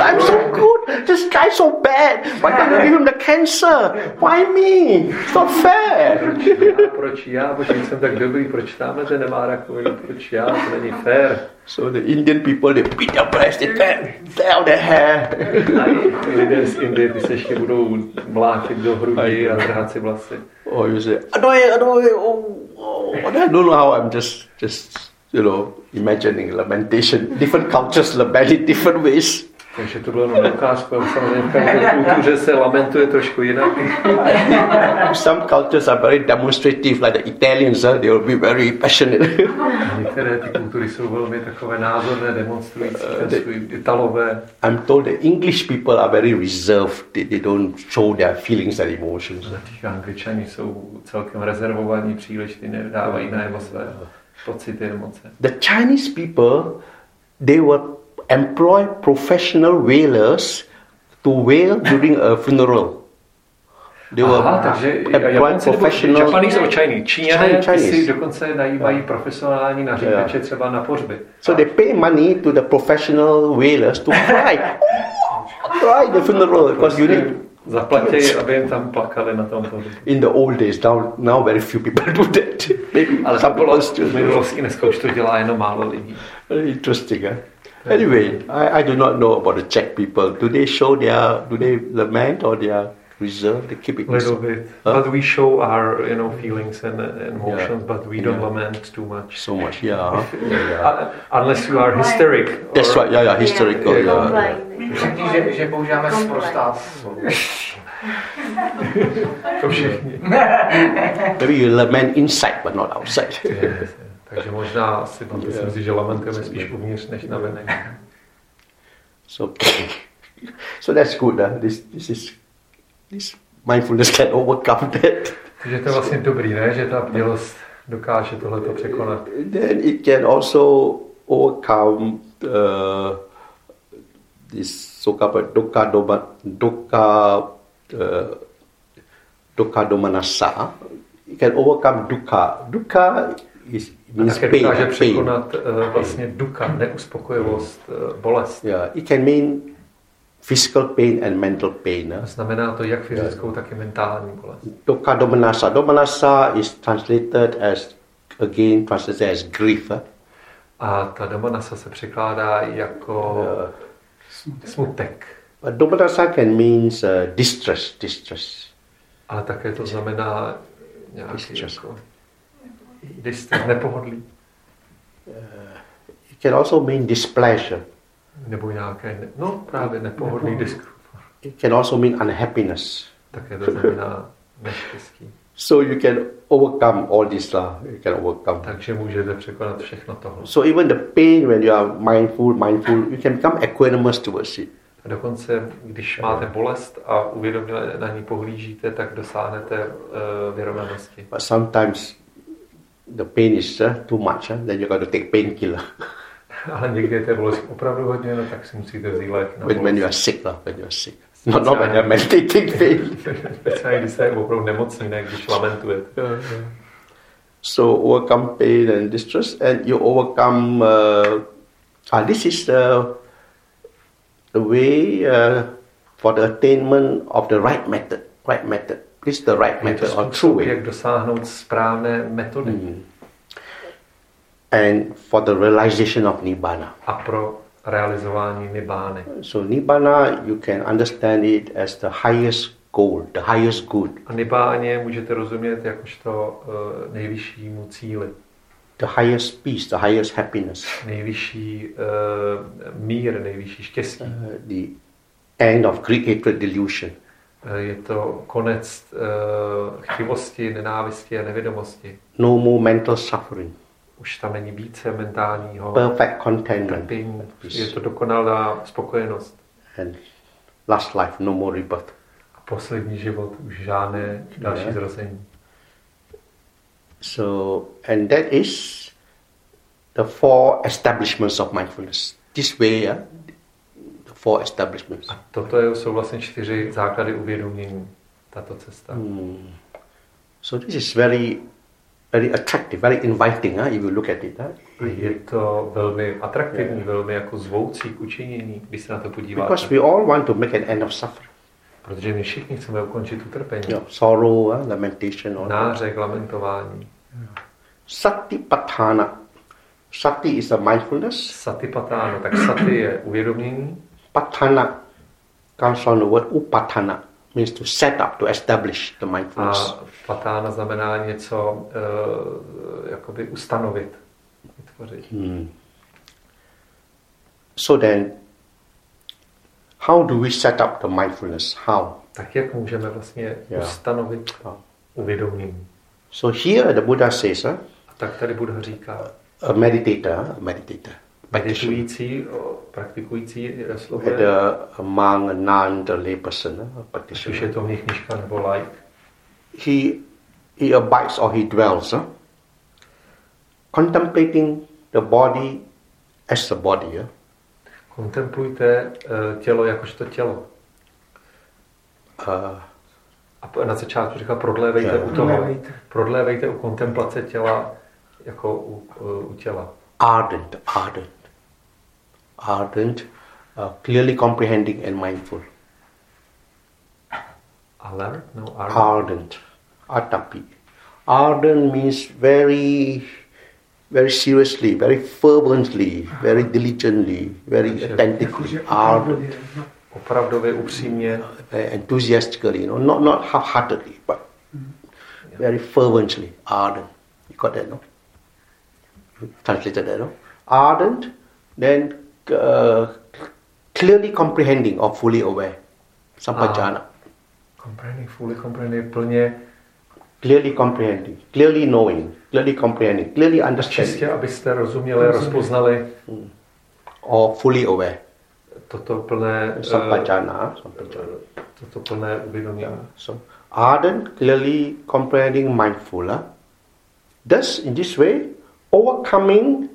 I'm so good. This guy's so bad. Why can't you give him the cancer? Why me? It's not fair. Proč já, proč já, bože, jsem tak dobrý, proč tamhle ten nemá rakovinu, proč já, to není fér. So the Indian people, they beat their breast, they tear, tear their hair. A lidé z Indie, ty se ještě budou mlátit do hrudi a trhat si vlasy. Or you say, Adoy, Adoy, oh, oh. I don't know how I'm just, just, you know, imagining lamentation. Different cultures lament in different ways. Takže to bylo jenom ukázku, ale samozřejmě v každé kultuře se lamentuje trošku jinak. Some cultures are very demonstrative, like the Italians, they will be very passionate. Některé ty kultury jsou velmi takové názorné, demonstrující, svůj italové. I'm told the English people are very reserved. They, they don't show their feelings and emotions. Těch angličani jsou celkem rezervovaní, příliš ty nedávají najevo své pocity, emoce. The Chinese people, they will employ professional wailers to wail during a funeral. They will Aha, takže Japonci nebo professional. Japanese nebo Chinese. Číňané Chinese, ty si dokonce najímají profesionální naříkače třeba na pohřby. So they pay money to the professional wailers to cry. cry the funeral because you need Zaplatí, aby jim tam plakali na tom pohřbu. in the old days. Now, now very few people do that. Maybe Ale to bylo v minulosti, dneska už to dělá jenom málo lidí. Interesting. Eh? Anyway, I, I do not know about the Czech people. Do they show their, do they lament or they are reserved? They keep it Little inside? bit. Huh? But we show our you know, feelings and, and emotions, Yeah. but we don't Yeah. lament too much. so much. Yeah. yeah, yeah. Uh, unless you are hysteric. That's right. Yeah, yeah. Historical. Yeah. Yeah. Complaining. Že, že používáme sprostá. To všichni. Maybe you lament inside, but not outside. Yes. Takže možná si myslím si, že lamentujeme spíš uvnitř než na venek. so, so that's good. Huh? This, this is this mindfulness can overcome that. Takže to je vlastně dobrý, ne? Že ta bdělost dokáže tohleto překonat. Then it can also overcome uh, this so-called dukkha doma, dukkha uh, dukkha domanassa. It can overcome dukkha. Dukkha is A means pain. dokáže překonat uh, vlastně duka, neuspokojivost, uh, bolest. Yeah, it can mean physical pain and mental pain. A huh? znamená to jak fyzickou, tak i mentální bolest. Dukkha domanassa. Domanassa is translated as again translated as grief. huh? A ta domanasa se překládá jako Uh, smutek. but domanassa can means uh, distress. Distress. Ale také to znamená nějaký Distress. jako distress, nepohodlí. It can also mean displeasure. Nebo nějaké, no právě nepohodlný diskomfort. It can also mean unhappiness. Také to znamená neštěstí. So you can overcome all this. Uh, you can overcome. Takže můžete překonat všechno tohle. So even the pain, when you are mindful, mindful, you can become equanimous towards it. A dokonce, když máte bolest a uvědomě na ní pohlížíte, tak dosáhnete uh, vyrovnanosti. But sometimes the pain is uh, too much. Uh, then you got to take painkiller Ale někdy je té bolesti opravdu hodně, no, tak si musíte vzít lék na when, when you are sick. Uh, when you are sick. Not, not when you're meditating pain. Speciálně, když se opravdu nemocný, ne když lamentujete. So overcome pain and distress, and you overcome. Uh, ah, this is the the way uh, for the attainment of the right method. Right method. Is the right method or true way, jak dosáhnout správné metody. Mm. and for the realization of nibbana. A pro realizování nibány. So nibbana, you can understand it as the highest goal, the highest good, A nibáně můžete rozumět jakožto uh, nejvyššímu cíli, the highest peace, the highest happiness, nejvyšší uh, mír, nejvyšší štěstí. uh, the end of Greek hatred delusion. Eh, Je to konec uh, chtivosti, nenávisti a nevědomosti. No more mental suffering, Už tam není více mentálního perfect contentment, trpění. Je to dokonalá spokojenost. and last life, no more rebirth. A poslední život už žádné další Ne. zrození. So, and that is the four establishments of mindfulness. This way, yeah, four establishments. A toto je- jsou vlastně čtyři základy uvědomění, tato cesta. Hmm. So this is very, very attractive, very inviting. Huh? If you look at it, huh? Je to velmi atraktivní, velmi jako zvoucí k učinění, když se na to podíváte. because we all want to make an end of suffering. Protože my všichni chceme ukončit utrpení. You know, sorrow, huh? lamentation, all that. Nářek, lamentování. Satipatthana. Sati is a mindfulness. Satipatáno, tak sati je uvědomění Patthana comes from the word upatthana, means to set up, to establish the mindfulness. a patána znamená něco uh, jakoby ustanovit, vytvořit. Hmm. So then, how do we set up the mindfulness? How? Tak jak můžeme vlastně Jo. ustanovit How? uvědomění? So here the Buddha says, huh, A tak tady Buddha říká, a meditator, a meditator, praktikující je slovo, whether among a non the lay person, huh, a ať už je to mnichnička nebo like, he he abides or he dwells, huh, contemplating the body as a body. huh. kontemplujte uh, tělo jakožto tělo. Uh, A na začátku říkal, prodlévejte Jo. u toho, Prodlévejte. prodlévejte u kontemplace těla jako u, u, u těla. ardent, ardent, ardent, uh, clearly comprehending and mindful. Alert? No, alert. Ardent, atapi. Ardent means very, very seriously, very fervently, very diligently, very attentively. Ardent, opravdově, upřímně, enthusiastically, you know, not not half-heartedly, but very fervently. Ardent. You got that, no? You translated that, no? Ardent, then uh, clearly comprehending or fully aware. Sampajana. Ah. comprehending, fully comprehending, plně, Clearly comprehending, clearly knowing, clearly comprehending, clearly understanding, čistě, abyste rozuměli, hmm. rozpoznali hmm. or fully aware. toto plné, eh, Sampajana. sampajana. Eh, toto plné uvědomění. So ardent, clearly comprehending, mindful. Huh? Thus, in this way, overcoming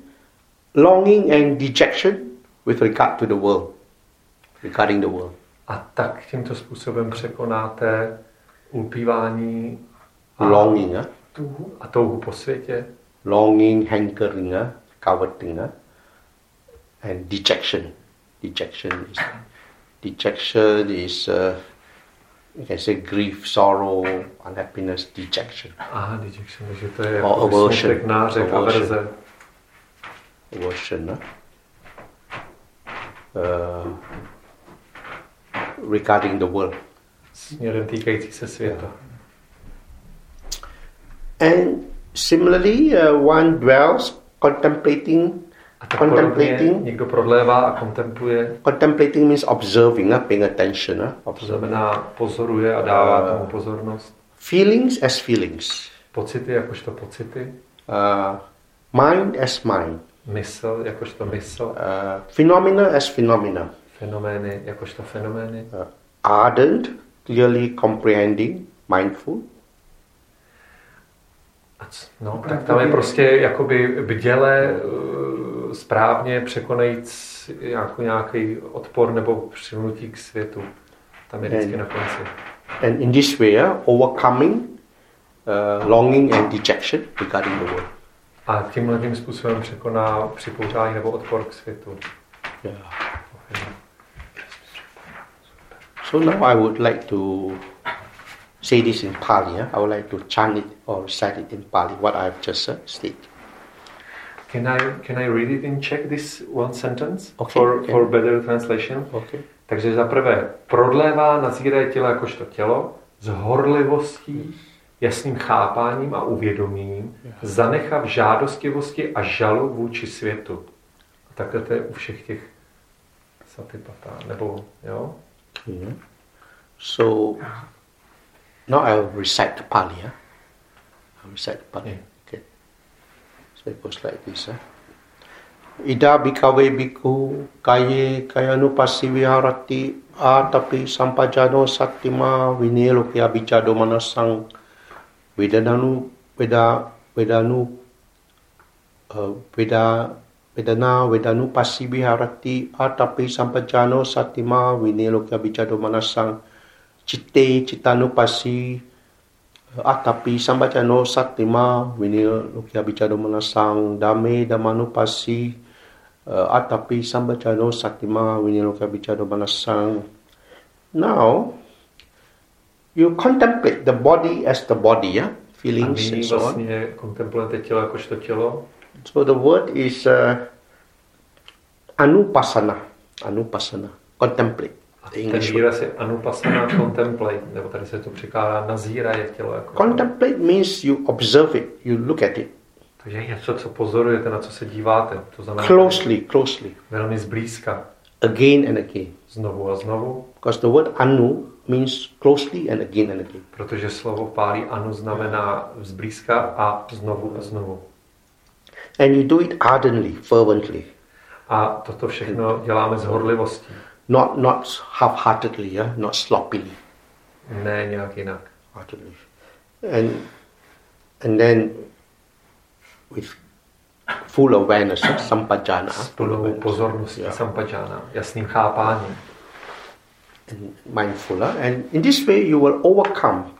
longing and dejection with regard to the world, regarding the world. A tak tímto způsobem překonáte ulpívání a, Longing, huh? Tu a touhu po světě longing, hankering, huh? coveting, huh? and dejection. Dejection is dejection is uh, you can say grief, sorrow, unhappiness, dejection, a dejection, takže to je jako aversion. Aversion. aversion. Uh, regarding the world. směrem týkající se světa. And similarly, uh, one dwells contemplating. Contemplating. někdo prodlévá a kontempluje, Contemplating means observing, uh, paying attention. Uh, to observing. znamená pozoruje a dává Eh. tomu pozornost. Feelings as feelings. Pocity jakožto pocity, Uh, mind as mind. Mysl jakožto mysl, Uh, phenomena as phenomena. fenomény jakožto fenomény. Uh, ardent, clearly comprehending, mindful. No, tak tam je prostě jakoby bděle, eh, správně překonajíc jako nějaký odpor nebo přivnutí k světu. Tam je vždycky na konci. And in this way, overcoming uh, longing and dejection regarding the world. A tímhle tím způsobem překoná připouřání nebo odpor k světu. Yeah. So now I would like to say this in Pali. yeah. I would like to chant it or recite it in Pali, what I've just uh, stated. Can I, can I read it in Czech, this one sentence? Okay, For, okay. for better translation? Okay. Takže za prvé, prodlévá, nazírá tělo jakožto tělo, s horlivostí, jasným chápáním a uvědomím, zanechav žádostivosti a žalu vůči světu. A takhle to je u všech těch satipatá, nebo jo? Okay. So now I'll recite the Pali. Yeah? I'll recite Pali. Yeah. Okay. So it goes like this. Eh? Ida bhikkhave bhikkhu kaye kayanupassi viharati atapi sampajano sattima vinelokya bichado manasang vedananu veda vedanu uh, veda vedana vedanu pasi biharati atapi sampajano satima vinilokya bicado manasang citte citanu pasi uh, atapi sampajano satima vinilokya bicado manasang dame damanu pasi uh, atapi sampajano satima vinilokya bicado manasang. Now you contemplate the body as the body yeah? Feelings and so on. vlastně kontemplujete tělo jakožto tělo. so the word is uh, anupasana. Anupasana. Contemplate. A ten English výraz je anupasana contemplate, nebo tady se to překládá nazírá je tělo jako Contemplate means you observe it, you look at it. Takže je něco, co pozorujete, na co se díváte. To znamená closely, closely, velmi zblízka. again and again. Znovu a znovu, Because the word anu means closely and again and again. protože slovo pálí anu znamená zblízka a znovu a znovu. And you do it ardently, fervently, A toto všechno děláme s horlivostí, not not half-heartedly, yeah? not sloppily, ne nějak jinak. heartedly. And and then with full awareness, sampajana, S plnou pozorností, Yeah. sampajana, jasným chápáním. And mindful. huh? And in this way, you will overcome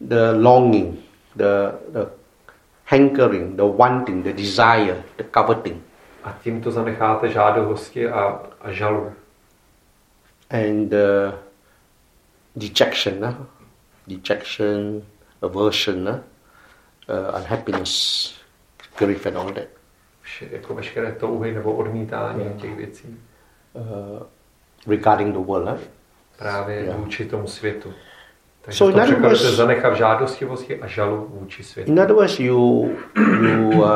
the longing, the, the hankering, the wanting, the desire, the coveting, A tímto zanecháte žádosti a, a žalu. and the dejection, huh? dejection, aversion, huh? uh, unhappiness, grief, and all that. Vše, jako veškeré touhy nebo odmítání těch věcí. Uh, regarding the world. Huh? Právě Yeah. vůči tomu světu. Takže So to other překladete words- zanechav žádostivosti a žalu vůči světu. In other words, you you uh,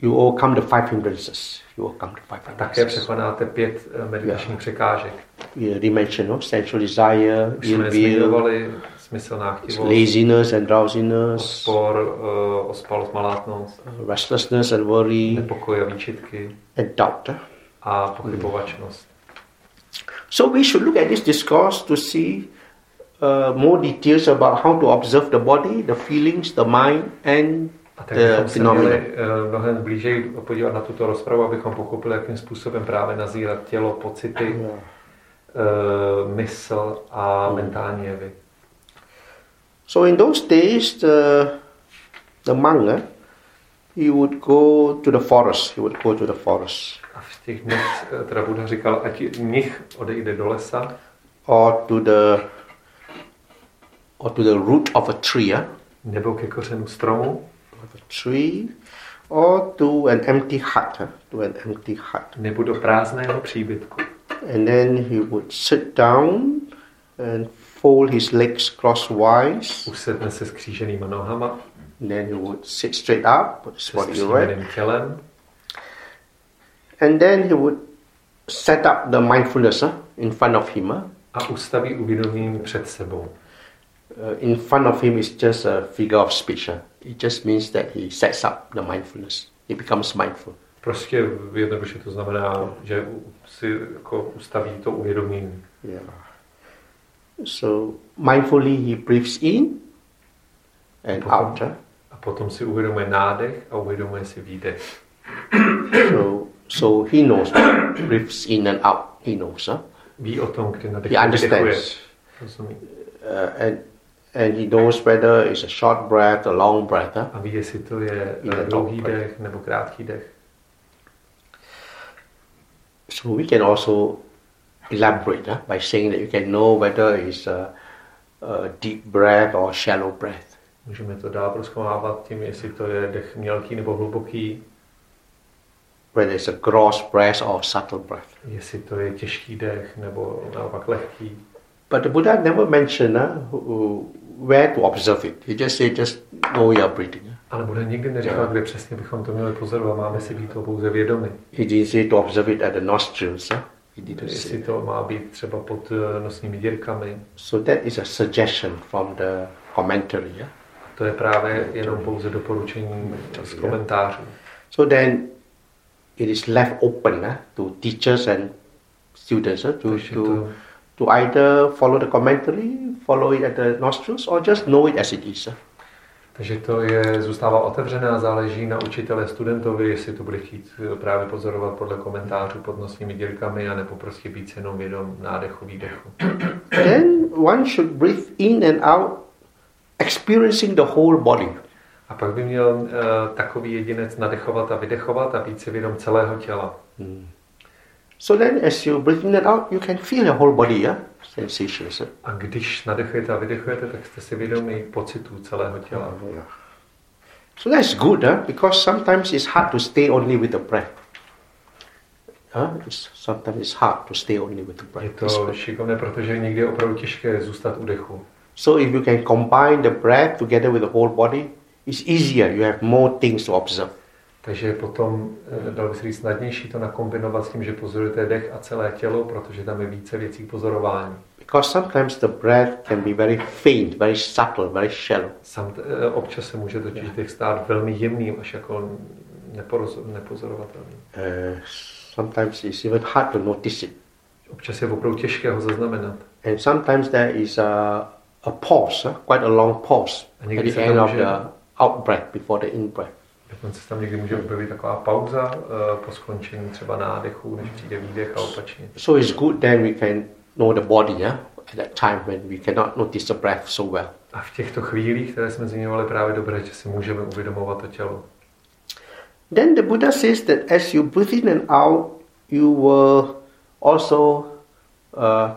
you overcome the five hindrances. You overcome the five A také hindrances. překonáte pět eh, meditačních překážek. We already mentioned, no? sensual desire, Už ill will, smyslná chtivost, laziness and drowsiness, spor, uh, ospalost, malátnost, restlessness and worry, nepokoj a výčitky and doubt. a pochybovačnost. So we should look at this discourse to see uh, more details about how to observe the body, the feelings, the mind, and A tak the bychom se phenomena. měli uh, mnohem blíže podívat na tuto rozpravu, abychom pochopili, jakým způsobem právě nazírat tělo, pocity, Yeah. uh, mysl a Hmm. mentální jevy. So in those days, the, the monk, eh, he would go to the forest. He would go to the forest A v těch dnech eh, teda Buddha říkal, ať mnich odejde do lesa, or to the or to the root of a tree, eh, nebo ke kořenu stromu, of a tree, or to an empty hut, eh, to an empty hut. nebo do prázdného příbytku. And then he would sit down and fold his legs crosswise. Usedne se s kříženýma nohama, And then he would sit straight up, put his body erect, stříženým tělem and then he would set up the mindfulness eh, in front of him. eh. a ustaví uvědomím před sebou. Uh, in front of him is just a figure of speech. eh. It just means that he sets up the mindfulness. He becomes mindful. Prostě jednoduše to znamená, že si jako ustaví to uvědomím. Yeah. So mindfully he breathes in and Potom- out. eh. A potom si uvědomuje nádech a uvědomuje si výdech. So so he knows breathes in and out. He knows. eh. ví o tom, kdy He nadechuje, vydechuje. understands. Uh, and, and he knows whether it's a short breath, a long breath. Huh? A ví, jestli to je to dlouhý dech nebo krátký dech. So we can also elaborate huh, by saying that you can know whether it's a, a deep breath or shallow breath. Můžeme to dál proskoumávat tím, jestli to je dech mělký nebo hluboký, whether it's a gross breath or subtle breath. jestli to je těžký dech nebo naopak lehký. But the Buddha never mentioned uh, where to observe it. He just said, just know you're breathing. Ale Buddha nikdy neříkal, kde přesně bychom to měli pozorovat. Máme si být to pouze vědomi. He didn't say to observe it at the nostrils. Huh? Jestli to má být třeba pod eh, nosními dírkami. So that is a suggestion from the commentary. Yeah? To je právě jenom pouze doporučení z komentářů. So then it is left open huh, to teachers and students huh, to, to, to, either follow the commentary, follow it at the nostrils, or just know it as it is. huh? takže to je, zůstává otevřené a záleží na učitele studentovi, jestli to bude chtít eh, právě pozorovat podle komentářů pod nosními dírkami, anebo prostě být jenom vědom nádechu, výdechu. then one should breathe in and out, experiencing the whole body. A pak by měl uh, takový jedinec nadechovat a vydechovat a být si vědom celého těla. So then, as you breathe in and out, you can feel your whole body, yeah, sensations. huh? A když nadechujete a vydechujete, tak jste si vědomi pocitů celého těla. Yeah. So that's good, huh? because sometimes it's hard to stay only with the breath. Huh? It's, sometimes it's hard to stay only with the breath. Je to šikovné, protože někdy je opravdu těžké zůstat u dechu. So if you can combine the breath together with the whole body, it's easier. You have more things to observe. Takže je potom, eh, dalo by se říct, snadnější to nakombinovat s tím, že pozorujete dech a celé tělo, protože tam je více věcí k pozorování. Because sometimes the breath can be very faint, very subtle, very shallow. Sam, eh, občas se může totiž dech stát velmi jemným, až jako neporoz- nepozorovatelným. Uh, sometimes it's even hard to notice it. Občas je opravdu těžké ho zaznamenat. And sometimes there is a, a pause, quite a long pause A at někdy the end of the out breath before the in breath. dokonce tam někdy může objevit taková pauza eh, po skončení třeba nádechu, než přijde výdech a opačně. So it's good then we can know the body yeah? at that time when we cannot notice the breath so well. A v těchto chvílích, které jsme zmiňovali právě dobré, že si můžeme uvědomovat to tělo. Then the Buddha says that as you breathe in and out, you will also uh,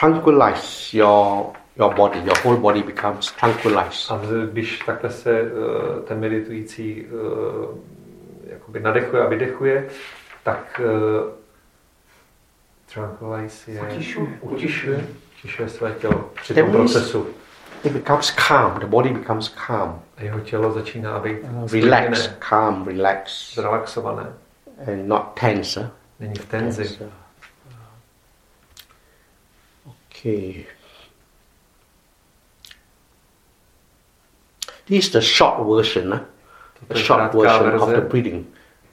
tranquilize your, your body. Your whole body becomes tranquilized. A vz- když takhle se eh, ten meditující eh, jakoby nadechuje a vydechuje, tak uh, tranquilize je... Utišuje. Utišuje. Utišuje své tělo při tom procesu. It becomes calm. The body becomes calm, A jeho tělo začíná být relaxed, sklidněné, calm, relaxed, zrelaxované. and not tense. huh? Není v tenzi. Tense, uh, Okay. This is the short version? Toto the short version of the breathing.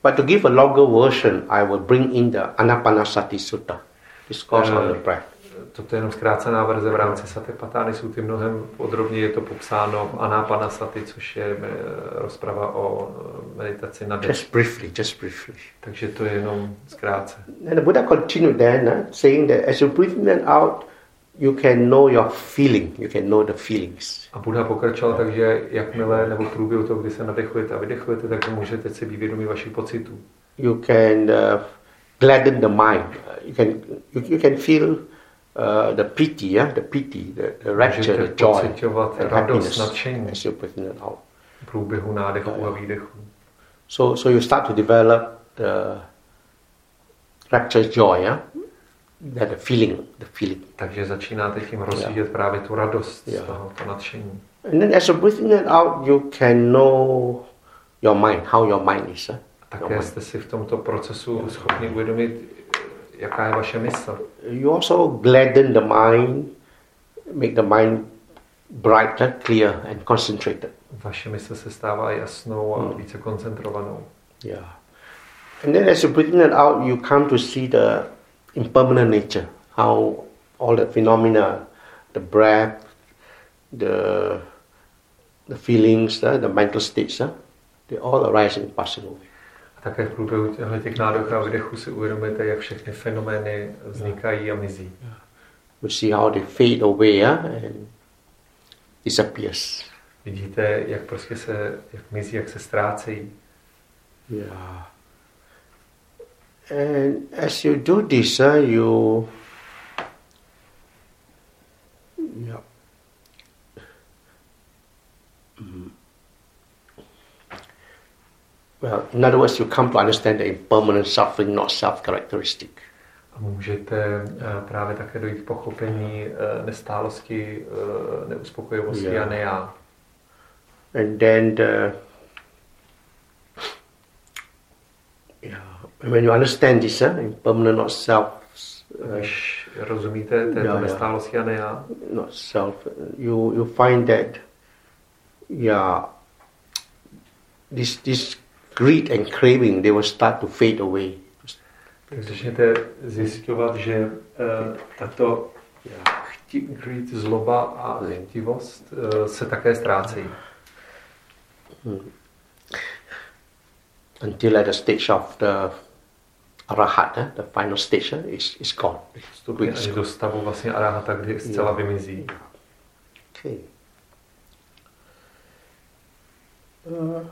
But to give a longer version, I will bring in the Anapanasati Sutta, discourse on the Uh, breath. Toto je jenom zkrácená verze v rámci Satipatány Suty. Mnohem podrobněji je to popsáno v Anapanasati, což je eh, rozprava o eh, meditaci na dech. Just briefly, just briefly. Takže to je jenom zkrátce. And the Buddha continued then, huh, saying that as you breathe in and out, you can know your feeling, you can know the feelings. A Buddha pokračoval tak, že jakmile nebo v průběhu toho, kdy se nadechujete a vydechujete, tak můžete si být vědomí vašich pocitů. You can uh, gladden the mind. Uh, you can you, you can feel uh, the pity, yeah, the pity, the, the rapture, Můžete the joy, radost, happiness nadšení as you breathe and out. v průběhu nádechu a výdechu. So, so you start to develop the rapture joy, yeah, that feeling, the feeling. Takže začínáte tím rozvíjet právě tu radost z toho, to nadšení. And then as you breathe in and out, you can know your mind, how your mind is. Eh? Your také jste si v tomto procesu schopni uvědomit, jaká je vaše mysl. You also gladden the mind, make the mind brighter, clear, and concentrated. Vaše mysl se stává jasnou a hmm. více koncentrovanou. Yeah. And then as you breathe in and out, you come to see the impermanent nature, how all the phenomena, the breath, the the feelings, uh, the mental states, uh, they all arise and pass away. A také v průběhu těch nádechů a vydechů si uvědomujete, jak všechny fenomény vznikají a mizí. You see how they fade away yeah, and disappears. Vidíte, jak prostě se, jak mizí, jak se ztrácejí. Yeah. And as you do this, uh, you yeah. Mm. Well, in other words, you come to understand the impermanent suffering, not self-characteristic. Můžete eh, právě také dojít k pochopení eh, nestálosti, eh, neuspokojivosti Yeah. a nejá. And then the when you understand this, uh, impermanent, not self, uh, Když rozumíte této jo. nestálosti a nejá, not self, you you find that yeah, this this greed and craving they will start to fade away. tak začnete zjišťovat, že eh, tato chti, greed, zloba a chtivost eh, se také ztrácejí. Until at the stage of the arahat, eh, the final stage eh, is is gone. Is až do stavu vlastně arahata, kdy zcela Jo. vymizí. Okay. Uh,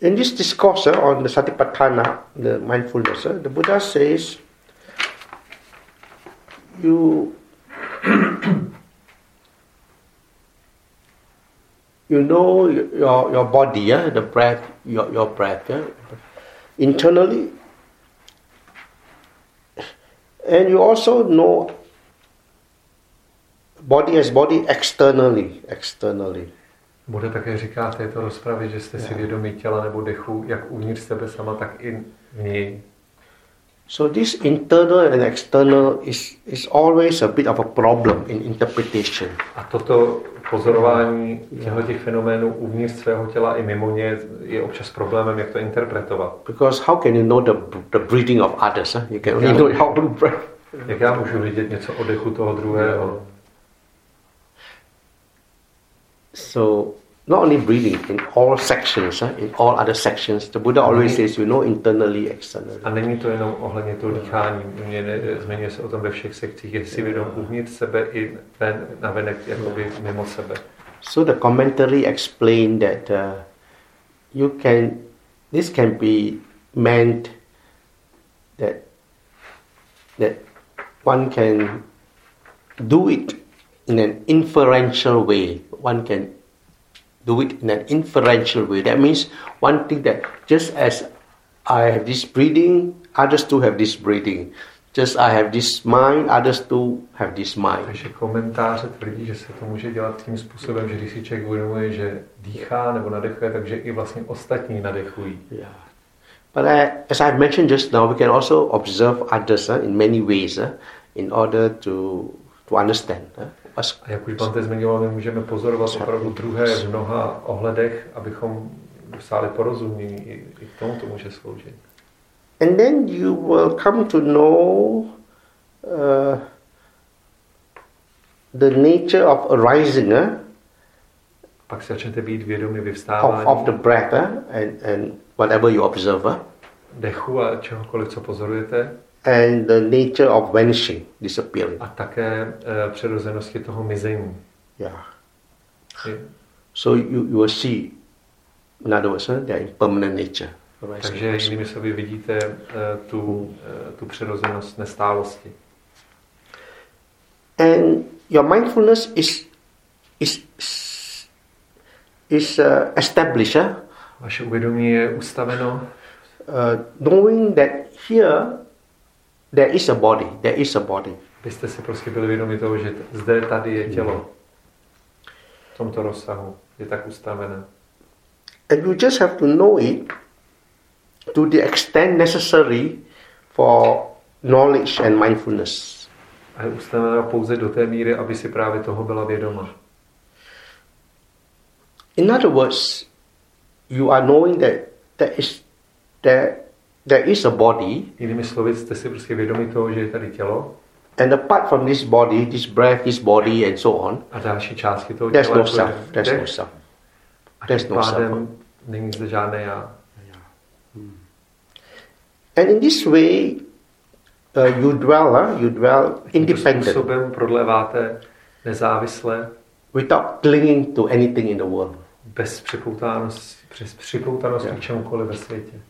in this discourse uh, on the Satipatthana, the mindfulness, uh, the Buddha says, you you know your your body, yeah, the breath, your your breath, yeah, internally, and you also know body as body externally, externally. Bude také říká v této rozpravě, že jste si vědomi těla nebo dechu, jak uvnitř sebe sama, tak i v něj. So this internal and external is, is always a bit of a problem in interpretation. A toto pozorování těchto těch fenoménů uvnitř svého těla i mimo ně je občas problémem, jak to interpretovat. Because how can you know the, the breathing of others? Huh? You can only know how to breathe. Jak já můžu vidět něco o dechu toho druhého? So not only breathing, in all sections, huh? in all other sections, the Buddha always says you know internally, externally. A není to jenom ohledně toho dýchání. Mě ne, zmiňuje se o tom ve všech sekcích, je si vědom uvnitř sebe i ven, navenek, jakoby mimo sebe. So the commentary explained that uh, you can, this can be meant that that one can do it in an inferential way. One can do it in an inferential way. That means one thing that just as I have this breathing, others too have this breathing. Just I have this mind, others too have this mind. Takže komentáře tvrdí, že se to může dělat tím způsobem, že když si člověk uvědomuje, že dýchá nebo nadechuje, takže i vlastně ostatní nadechují. Yeah. But I, as I've mentioned just now, we can also observe others uh, in many ways uh, in order to to understand. Uh, what's- A jak už Bante zmiňoval, my můžeme pozorovat opravdu druhé v mnoha ohledech, abychom dosáhli porozumění. I, k tomu to může sloužit. and then you will come to know uh, the nature of arising uh, Pak si začnete být vědomi of, vyvstávání of the breath uh, and, and whatever you observe, uh, dechu a čehokoliv, co pozorujete. And the nature of vanishing, disappearing. A také e, přirozenosti toho mizení. Yeah. Je- So you, you will see, in other words, uh, their impermanent nature. Takže jinými slovy vidíte e, tu, e, tu přirozenost nestálosti. and your mindfulness is is is uh, established uh, Vaše uvědomí je ustaveno uh, knowing that here there is a body there is a body Byste si prostě byli vědomi toho, že zde, tady je tělo. Hmm. V tomto rozsahu je tak ustavené. and you just have to know it to the extent necessary for knowledge and mindfulness A je ustavená pouze do té míry, aby si právě toho byla vědoma. in other words you are knowing that there is there there is a body Jinými slovy, jste si prostě vědomi toho, že je tady tělo and apart from this body this breath this body and so on a další části toho there's těla no jako self there's dech, no self a there's no self. není zde žádné já. And in this way, uh, you dwell, huh? you dwell independent způsobem prodléváte nezávisle, without clinging to anything in the world. bez připoutanosti, přes připoutanosti k čemukoliv ve světě.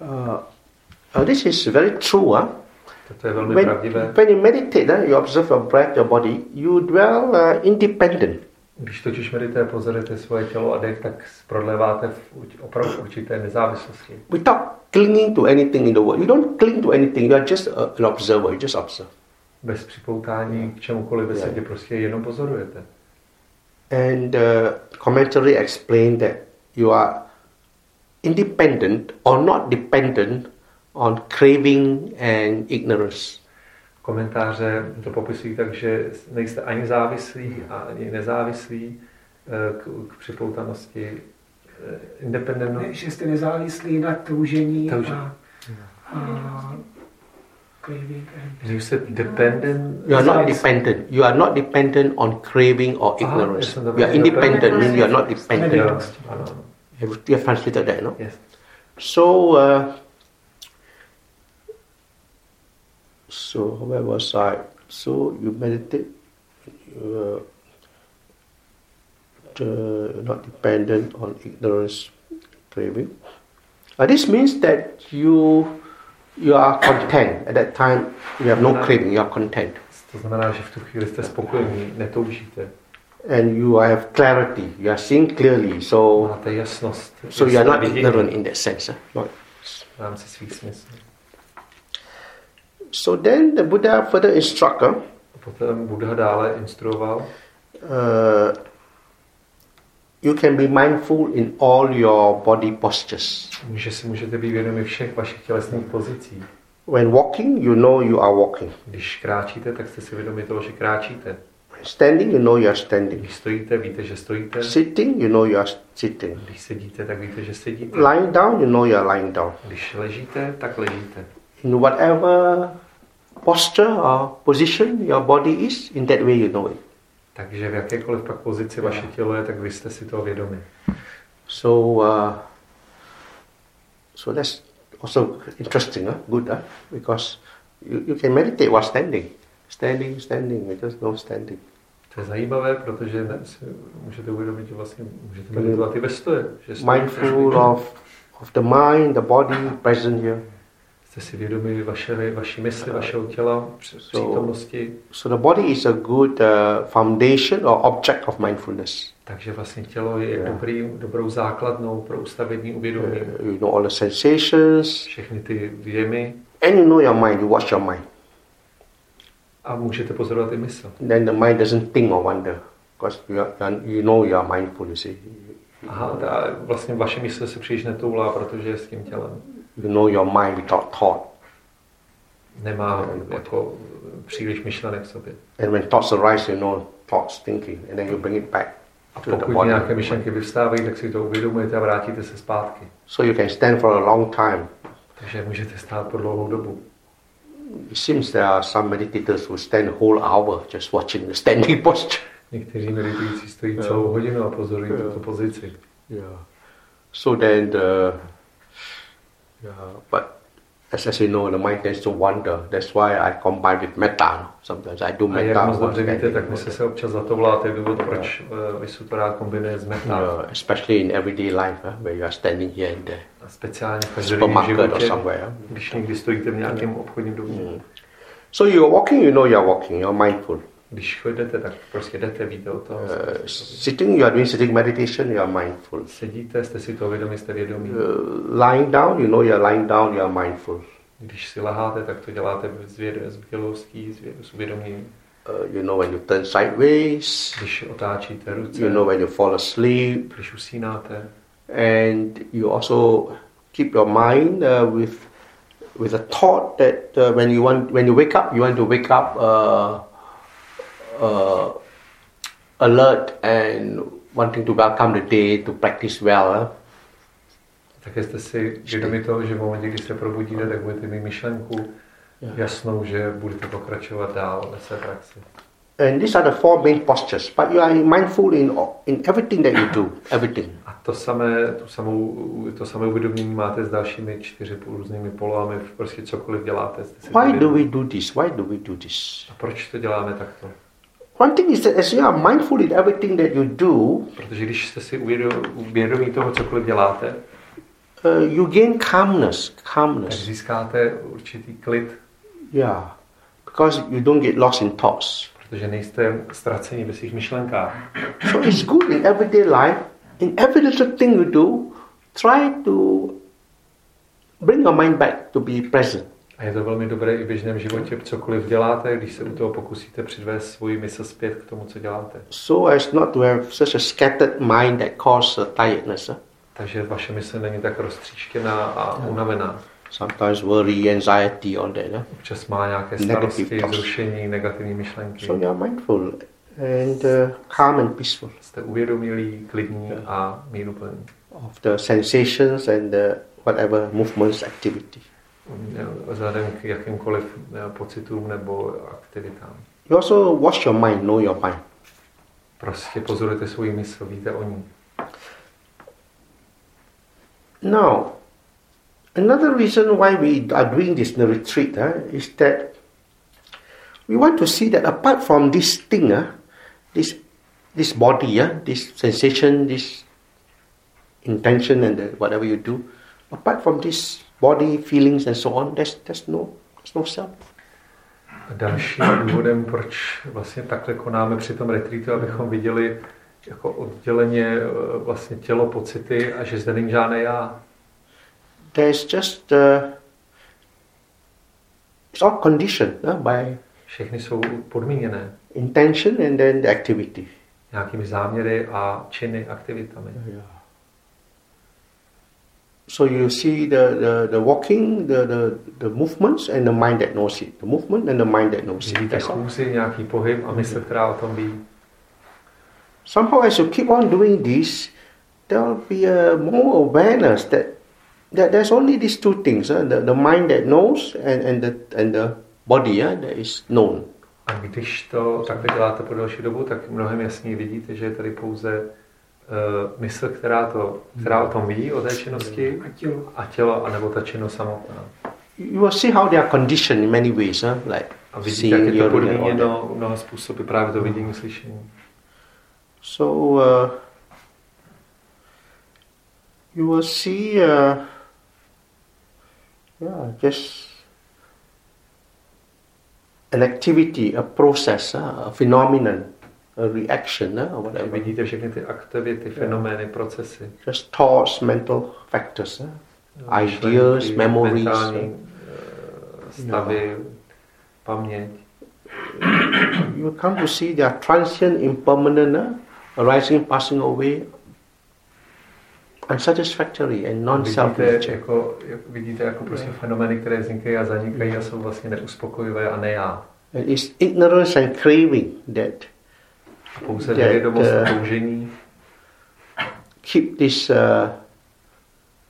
Uh, uh, this is very true. Huh? Toto je velmi When, pravdivé. when you meditate, huh, you observe your breath, your body, you dwell uh, independent. Když totiž medituje, pozorujete svoje tělo a dech, tak prodléváte v opravdu určité nezávislosti. Without clinging to anything in the world. You don't cling to anything, you are just uh, an observer, you just observe. Bez připoutání k čemukoliv ve světě, prostě jenom pozorujete. And uh, commentary explained that you are independent or not dependent on craving and ignorance. Komentáře to popisují tak, že nejste ani závislí a ani nezávislí eh, k, k připoutanosti. Eh, Independent, Ne, že jste nezávislí na toužení Touže- a, a craving and že jste dependent, You are not dependent. You are not dependent on craving or ignorance. já jsem to You are independent means you are not dependent. Jo, ano, ano. You have- translated that, no? Yes. So, uh, so where was I? So you meditate, uh, the, not dependent on ignorance, craving. Uh, this means that you you are content at that time. You have no craving. You are content, To znamená, že v tu chvíli jste spokojení, netoužíte. And you have clarity. You are seeing clearly. So, Máte jasnost. so you are not vidění ignorant in that sense. eh? Not V rámci svých smyslů. So then the Buddha further instruct, uh, Potom Buddha dále instruoval, uh, you can be mindful in all your body postures. že si můžete být vědomi všech vašich tělesných pozicí. When walking, you know you are walking. Když kráčíte, tak jste si vědomi toho, že kráčíte. Standing, you know you are standing. Když stojíte, víte, že stojíte. Sitting, you know you are sitting. Když sedíte, tak víte, že sedíte. Lying down, you know you are lying down. Když ležíte, tak ležíte. In whatever posture or position your body is, in that way you know it. Takže v jakékoliv pak pozici vaše tělo je, tak vy jste si toho vědomi. So, uh, so that's also interesting, huh? good, huh? because you, you can meditate while standing. Standing, standing, you just know standing. To je zajímavé, protože ne, si můžete uvědomit, že vlastně můžete meditovat i ve stoje. Že Mindful of, of the mind, the body present here. Jste si vědomi vaše, vaší mysli, vašeho těla, přítomnosti. So the body is a good uh, foundation or object of mindfulness. Takže vlastně tělo je Yeah. dobrý, dobrou základnou pro ustavení uvědomí. Uh, you know all the sensations, Všechny ty věmy and you know your mind. You watch your mind. A můžete pozorovat i mysl. Then the mind doesn't think or wonder, because you, are, you know you are mindful. You see, Aha, a vlastně vaše mysl se příliš netoulá, protože je s tím tělem. you know your mind without thought. Nemá jako příliš myšlenek v sobě. And when thoughts arise, you know thoughts thinking, and then you bring it back A to the pokud nějaké myšlenky vyvstávají, tak si to uvědomujete a vrátíte se zpátky. So you can stand for a long time. Takže můžete stát po dlouhou dobu. It seems there are some meditators who stand a whole hour just watching the standing posture. Někteří meditující stojí Jo. celou hodinu a pozorují Jo. tuto pozici. Yeah. So then the yeah, but as, as you know, the mind tends to wander. That's why I combine with metta. no. Sometimes I do A jak metta. moc dobře víte, tak mysl se občas zatoulá, to je důvod, proč uh, to rád kombinuje s meta. Yeah, especially in everyday life, huh, where you are standing here and there, A speciálně v každodenním životě, když někdy stojíte v nějakém obchodním domě. Mm. So you're walking, you know you're walking, you're mindful. Když jdete, tak prostě jdete, víte o toho. Uh, sitting, you are doing sitting meditation, you are mindful. Sedíte, jste si to vědomi, jste vědomí. Uh, lying down, you know you're lying down, you are mindful. Když si leháte, tak to děláte s věd- s bdělostí, s věd- s uvědomím. Uh, you know when you turn sideways, Když otáčíte ruce, you know when you fall asleep, když usínáte, and you also keep your mind uh, with with a thought that uh, when you want when you wake up, you want to wake up uh, uh, alert and wanting to welcome the day to practice well. také jste si vědomi toho, že v momentě, kdy se probudíte, tak budete mít myšlenku jasnou, že budete pokračovat dál ve své praxi. And these are the four main postures. But you are mindful in in everything that you do, everything. A to samé, tu samou, to samé uvědomění máte s dalšími čtyři různými polohami, prostě cokoliv děláte. Why do we do this? Why do we do this? A proč to děláme takto? One thing is that as you are mindful in everything that you do, Protože když jste si toho, cokoliv děláte, uh, you gain calmness. calmness. tak získáte určitý klid, Yeah. Because you don't get lost in thoughts. protože nejste ztraceni ve svých myšlenkách. So it's good in everyday life. In every little thing you do, try to bring your mind back to be present. A je to velmi dobré i v běžném životě, cokoliv děláte, když se u toho pokusíte přivést svoji mysl zpět k tomu, co děláte. So as not to have such a scattered mind that causes uh, tiredness. huh? Takže vaše mysl není tak roztříštěná a unavená. Sometimes worry, anxiety, all that. huh? Občas má nějaké starosti, zrušení, negativní myšlenky. So you are mindful and uh, calm and peaceful Jste uvědomilí, klidní a míruplní. of the sensations and the whatever movements, activity. Vzhledem k jakýmkoliv eh, pocitům nebo aktivitám. You also watch your mind, know your mind. Prostě pozorujte svůj mysl, víte o ní. Now, another reason why we are doing this retreat huh, is that we want to see that apart from this thing, huh, this this body, huh, this sensation, this intention, and the, whatever you do, apart from this body, feelings, and so on, there's there's no there's no self. A dalším důvodem, proč vlastně takhle konáme při tom retreatu, abychom viděli jako odděleně eh, vlastně tělo, pocity a že zde není žádné já. There's just uh, it's all conditioned huh, by Všechny jsou podmíněné intention and then the activity. nějakými záměry a činy, aktivitami. Yeah. So you see the, the, the walking, the, the, the movements and the mind that knows it. The movement and the mind that knows it. Vidíte chůzi, nějaký pohyb a mysl, která o tom ví. Somehow as you keep on doing this, there'll be a more awareness that, that there's only these two things, huh? the, the mind that knows and, and, the, and the body huh, that is known. A když to takhle děláte po delší dobu, tak mnohem jasněji vidíte, že je tady pouze uh, mysl, která, to, která o tom ví, o té činnosti, A tělo. a tělo, anebo ta činnost samotná. You will see how they are conditioned in many ways, huh? like A vidíte, jak seeing, je to podmíněno mnoha způsoby, právě to vidění, slyšení. So uh, you will see, uh, yeah, just an activity, a process, uh, a phenomenon, reaction, or whatever. vidíte všechny ty aktivity, fenomény, procesy. Just thoughts, mental factors, ideas, memories. eh, stavy, paměť. you come to see they are transient, impermanent, arising, passing away, unsatisfactory and non-self nature. jako, jak vidíte jako prostě fenomény, které vznikají a zanikají a jsou vlastně neuspokojivé a ne já. And it's ignorance and craving that pouze That, nevědomost a uh, toužení keep this uh,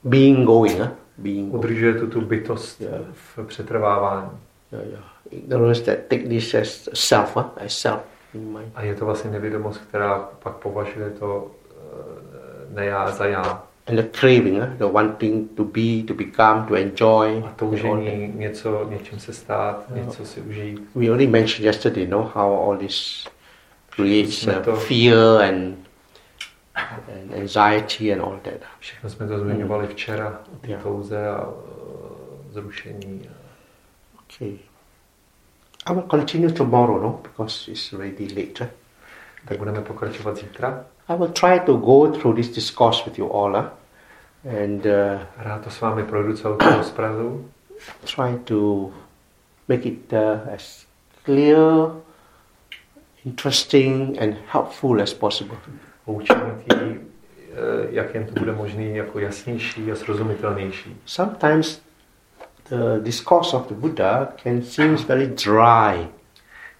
being going, huh? being udržuje tu, tu bytost Yeah. v přetrvávání. Yeah, yeah. Ignorance that take this as self, huh? as self. A je to vlastně nevědomost, která pak považuje to eh, ne já za já. And the craving, huh? the wanting to be, to become, to enjoy. A toužení něco, něčím se stát, Yeah. něco si užít. We already mentioned yesterday, no, how all this creates uh, fear and, and anxiety and all that. Všechno jsme to zmiňovali včera, té Yeah. touze a eh, zrušení. Okay. I will continue tomorrow, no, because it's already late. Tak budeme pokračovat zítra. I will try to go through this discourse with you all, huh? and uh, Rád to s vámi projdu celou tu rozpravu. try to make it uh, as clear, interesting, and helpful as possible. Poučení eh, jak jen to bude možný, jako jasnější a srozumitelnější. Sometimes the discourse of the Buddha can seem very dry,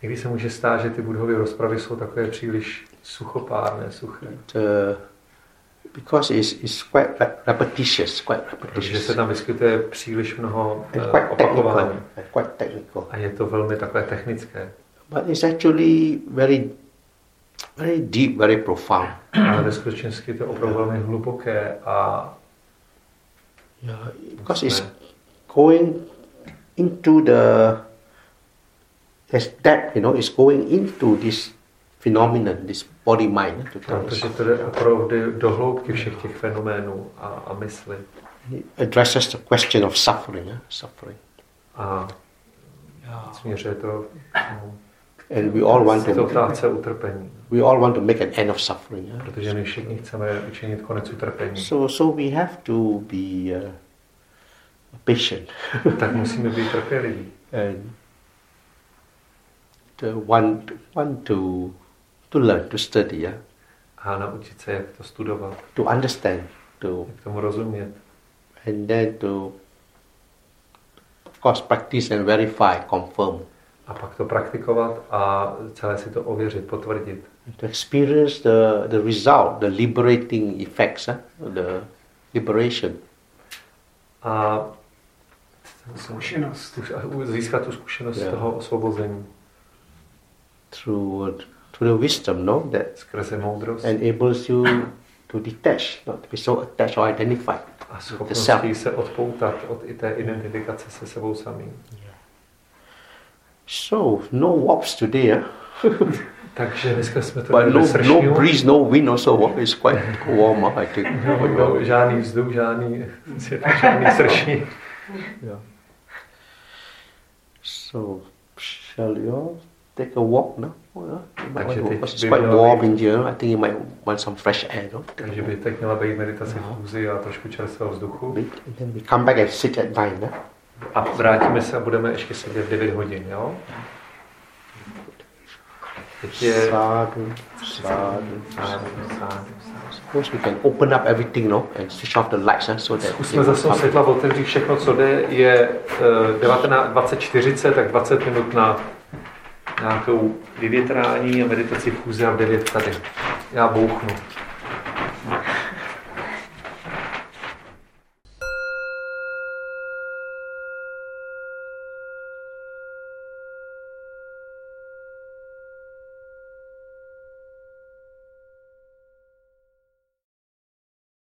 Někdy se může stát, že ty budhovy rozpravy jsou takové příliš suchopárné, suché. uh, because it's, it's quite re- repetitious, quite Protože repetitious, se tam vyskytuje příliš mnoho eh, technical, opakování. quite technical. A je to velmi takové technické. But it's actually very very deep, very profound. Ale ve skutečnosti to opravdu velmi hluboké a Yeah, because it's going into the there's depth, you know, it's going into this phenomenon, this body mind. To protože to jde opravdu do hloubky všech těch fenoménů a, a mysli. It addresses the question of suffering, eh? suffering. A směřuje to no, And we all want to otázce utrpení. we all want to make an end of suffering. eh? Protože my všichni chceme učinit konec utrpení. So so we have to be uh, patient Tak musíme být trpěliví. and to want want to to learn to study, yeah? A naučit se, jak to studovat, to understand, to jak tomu rozumět. and then to of course practice and verify, confirm. A pak to praktikovat a celé si to ověřit, potvrdit. To experience the, the result, the liberating effects, eh? the liberation. A Zkušenost. získat tu zkušenost Jo. toho osvobození through through the wisdom, no, that skrze moudrost enables you to detach, not to be so attached or identified. a schopností se odpoutat od i té identifikace se sebou samým. So no wops today, eh? Takže dneska jsme to but no sršního. no breeze, no wind also. What is quite warm, eh, I think. No, no, žádný vzduch, žádný, žádný sršní. Yeah. So shall you all take a walk now? Oh. Takže teď It's quite warm být- in here. I think you might want some fresh air, no? Takže by teď měla být meditace v Aha. chůzi a trošku čerstvého vzduchu. and then we come back and sit at nine, eh? A vrátíme se a budeme ještě sedět 9 hodin, jo? Teď je... Sadhu, sadhu, sádu, Suppose we can open up everything, no, and switch off the lights, eh, so that Zkusme zase světla otevřít všechno, co jde. Je uh, 19, 20.40, tak 20 minut na nějakou vyvětrání a meditaci v chůzi a v 9 tady. Já bouchnu.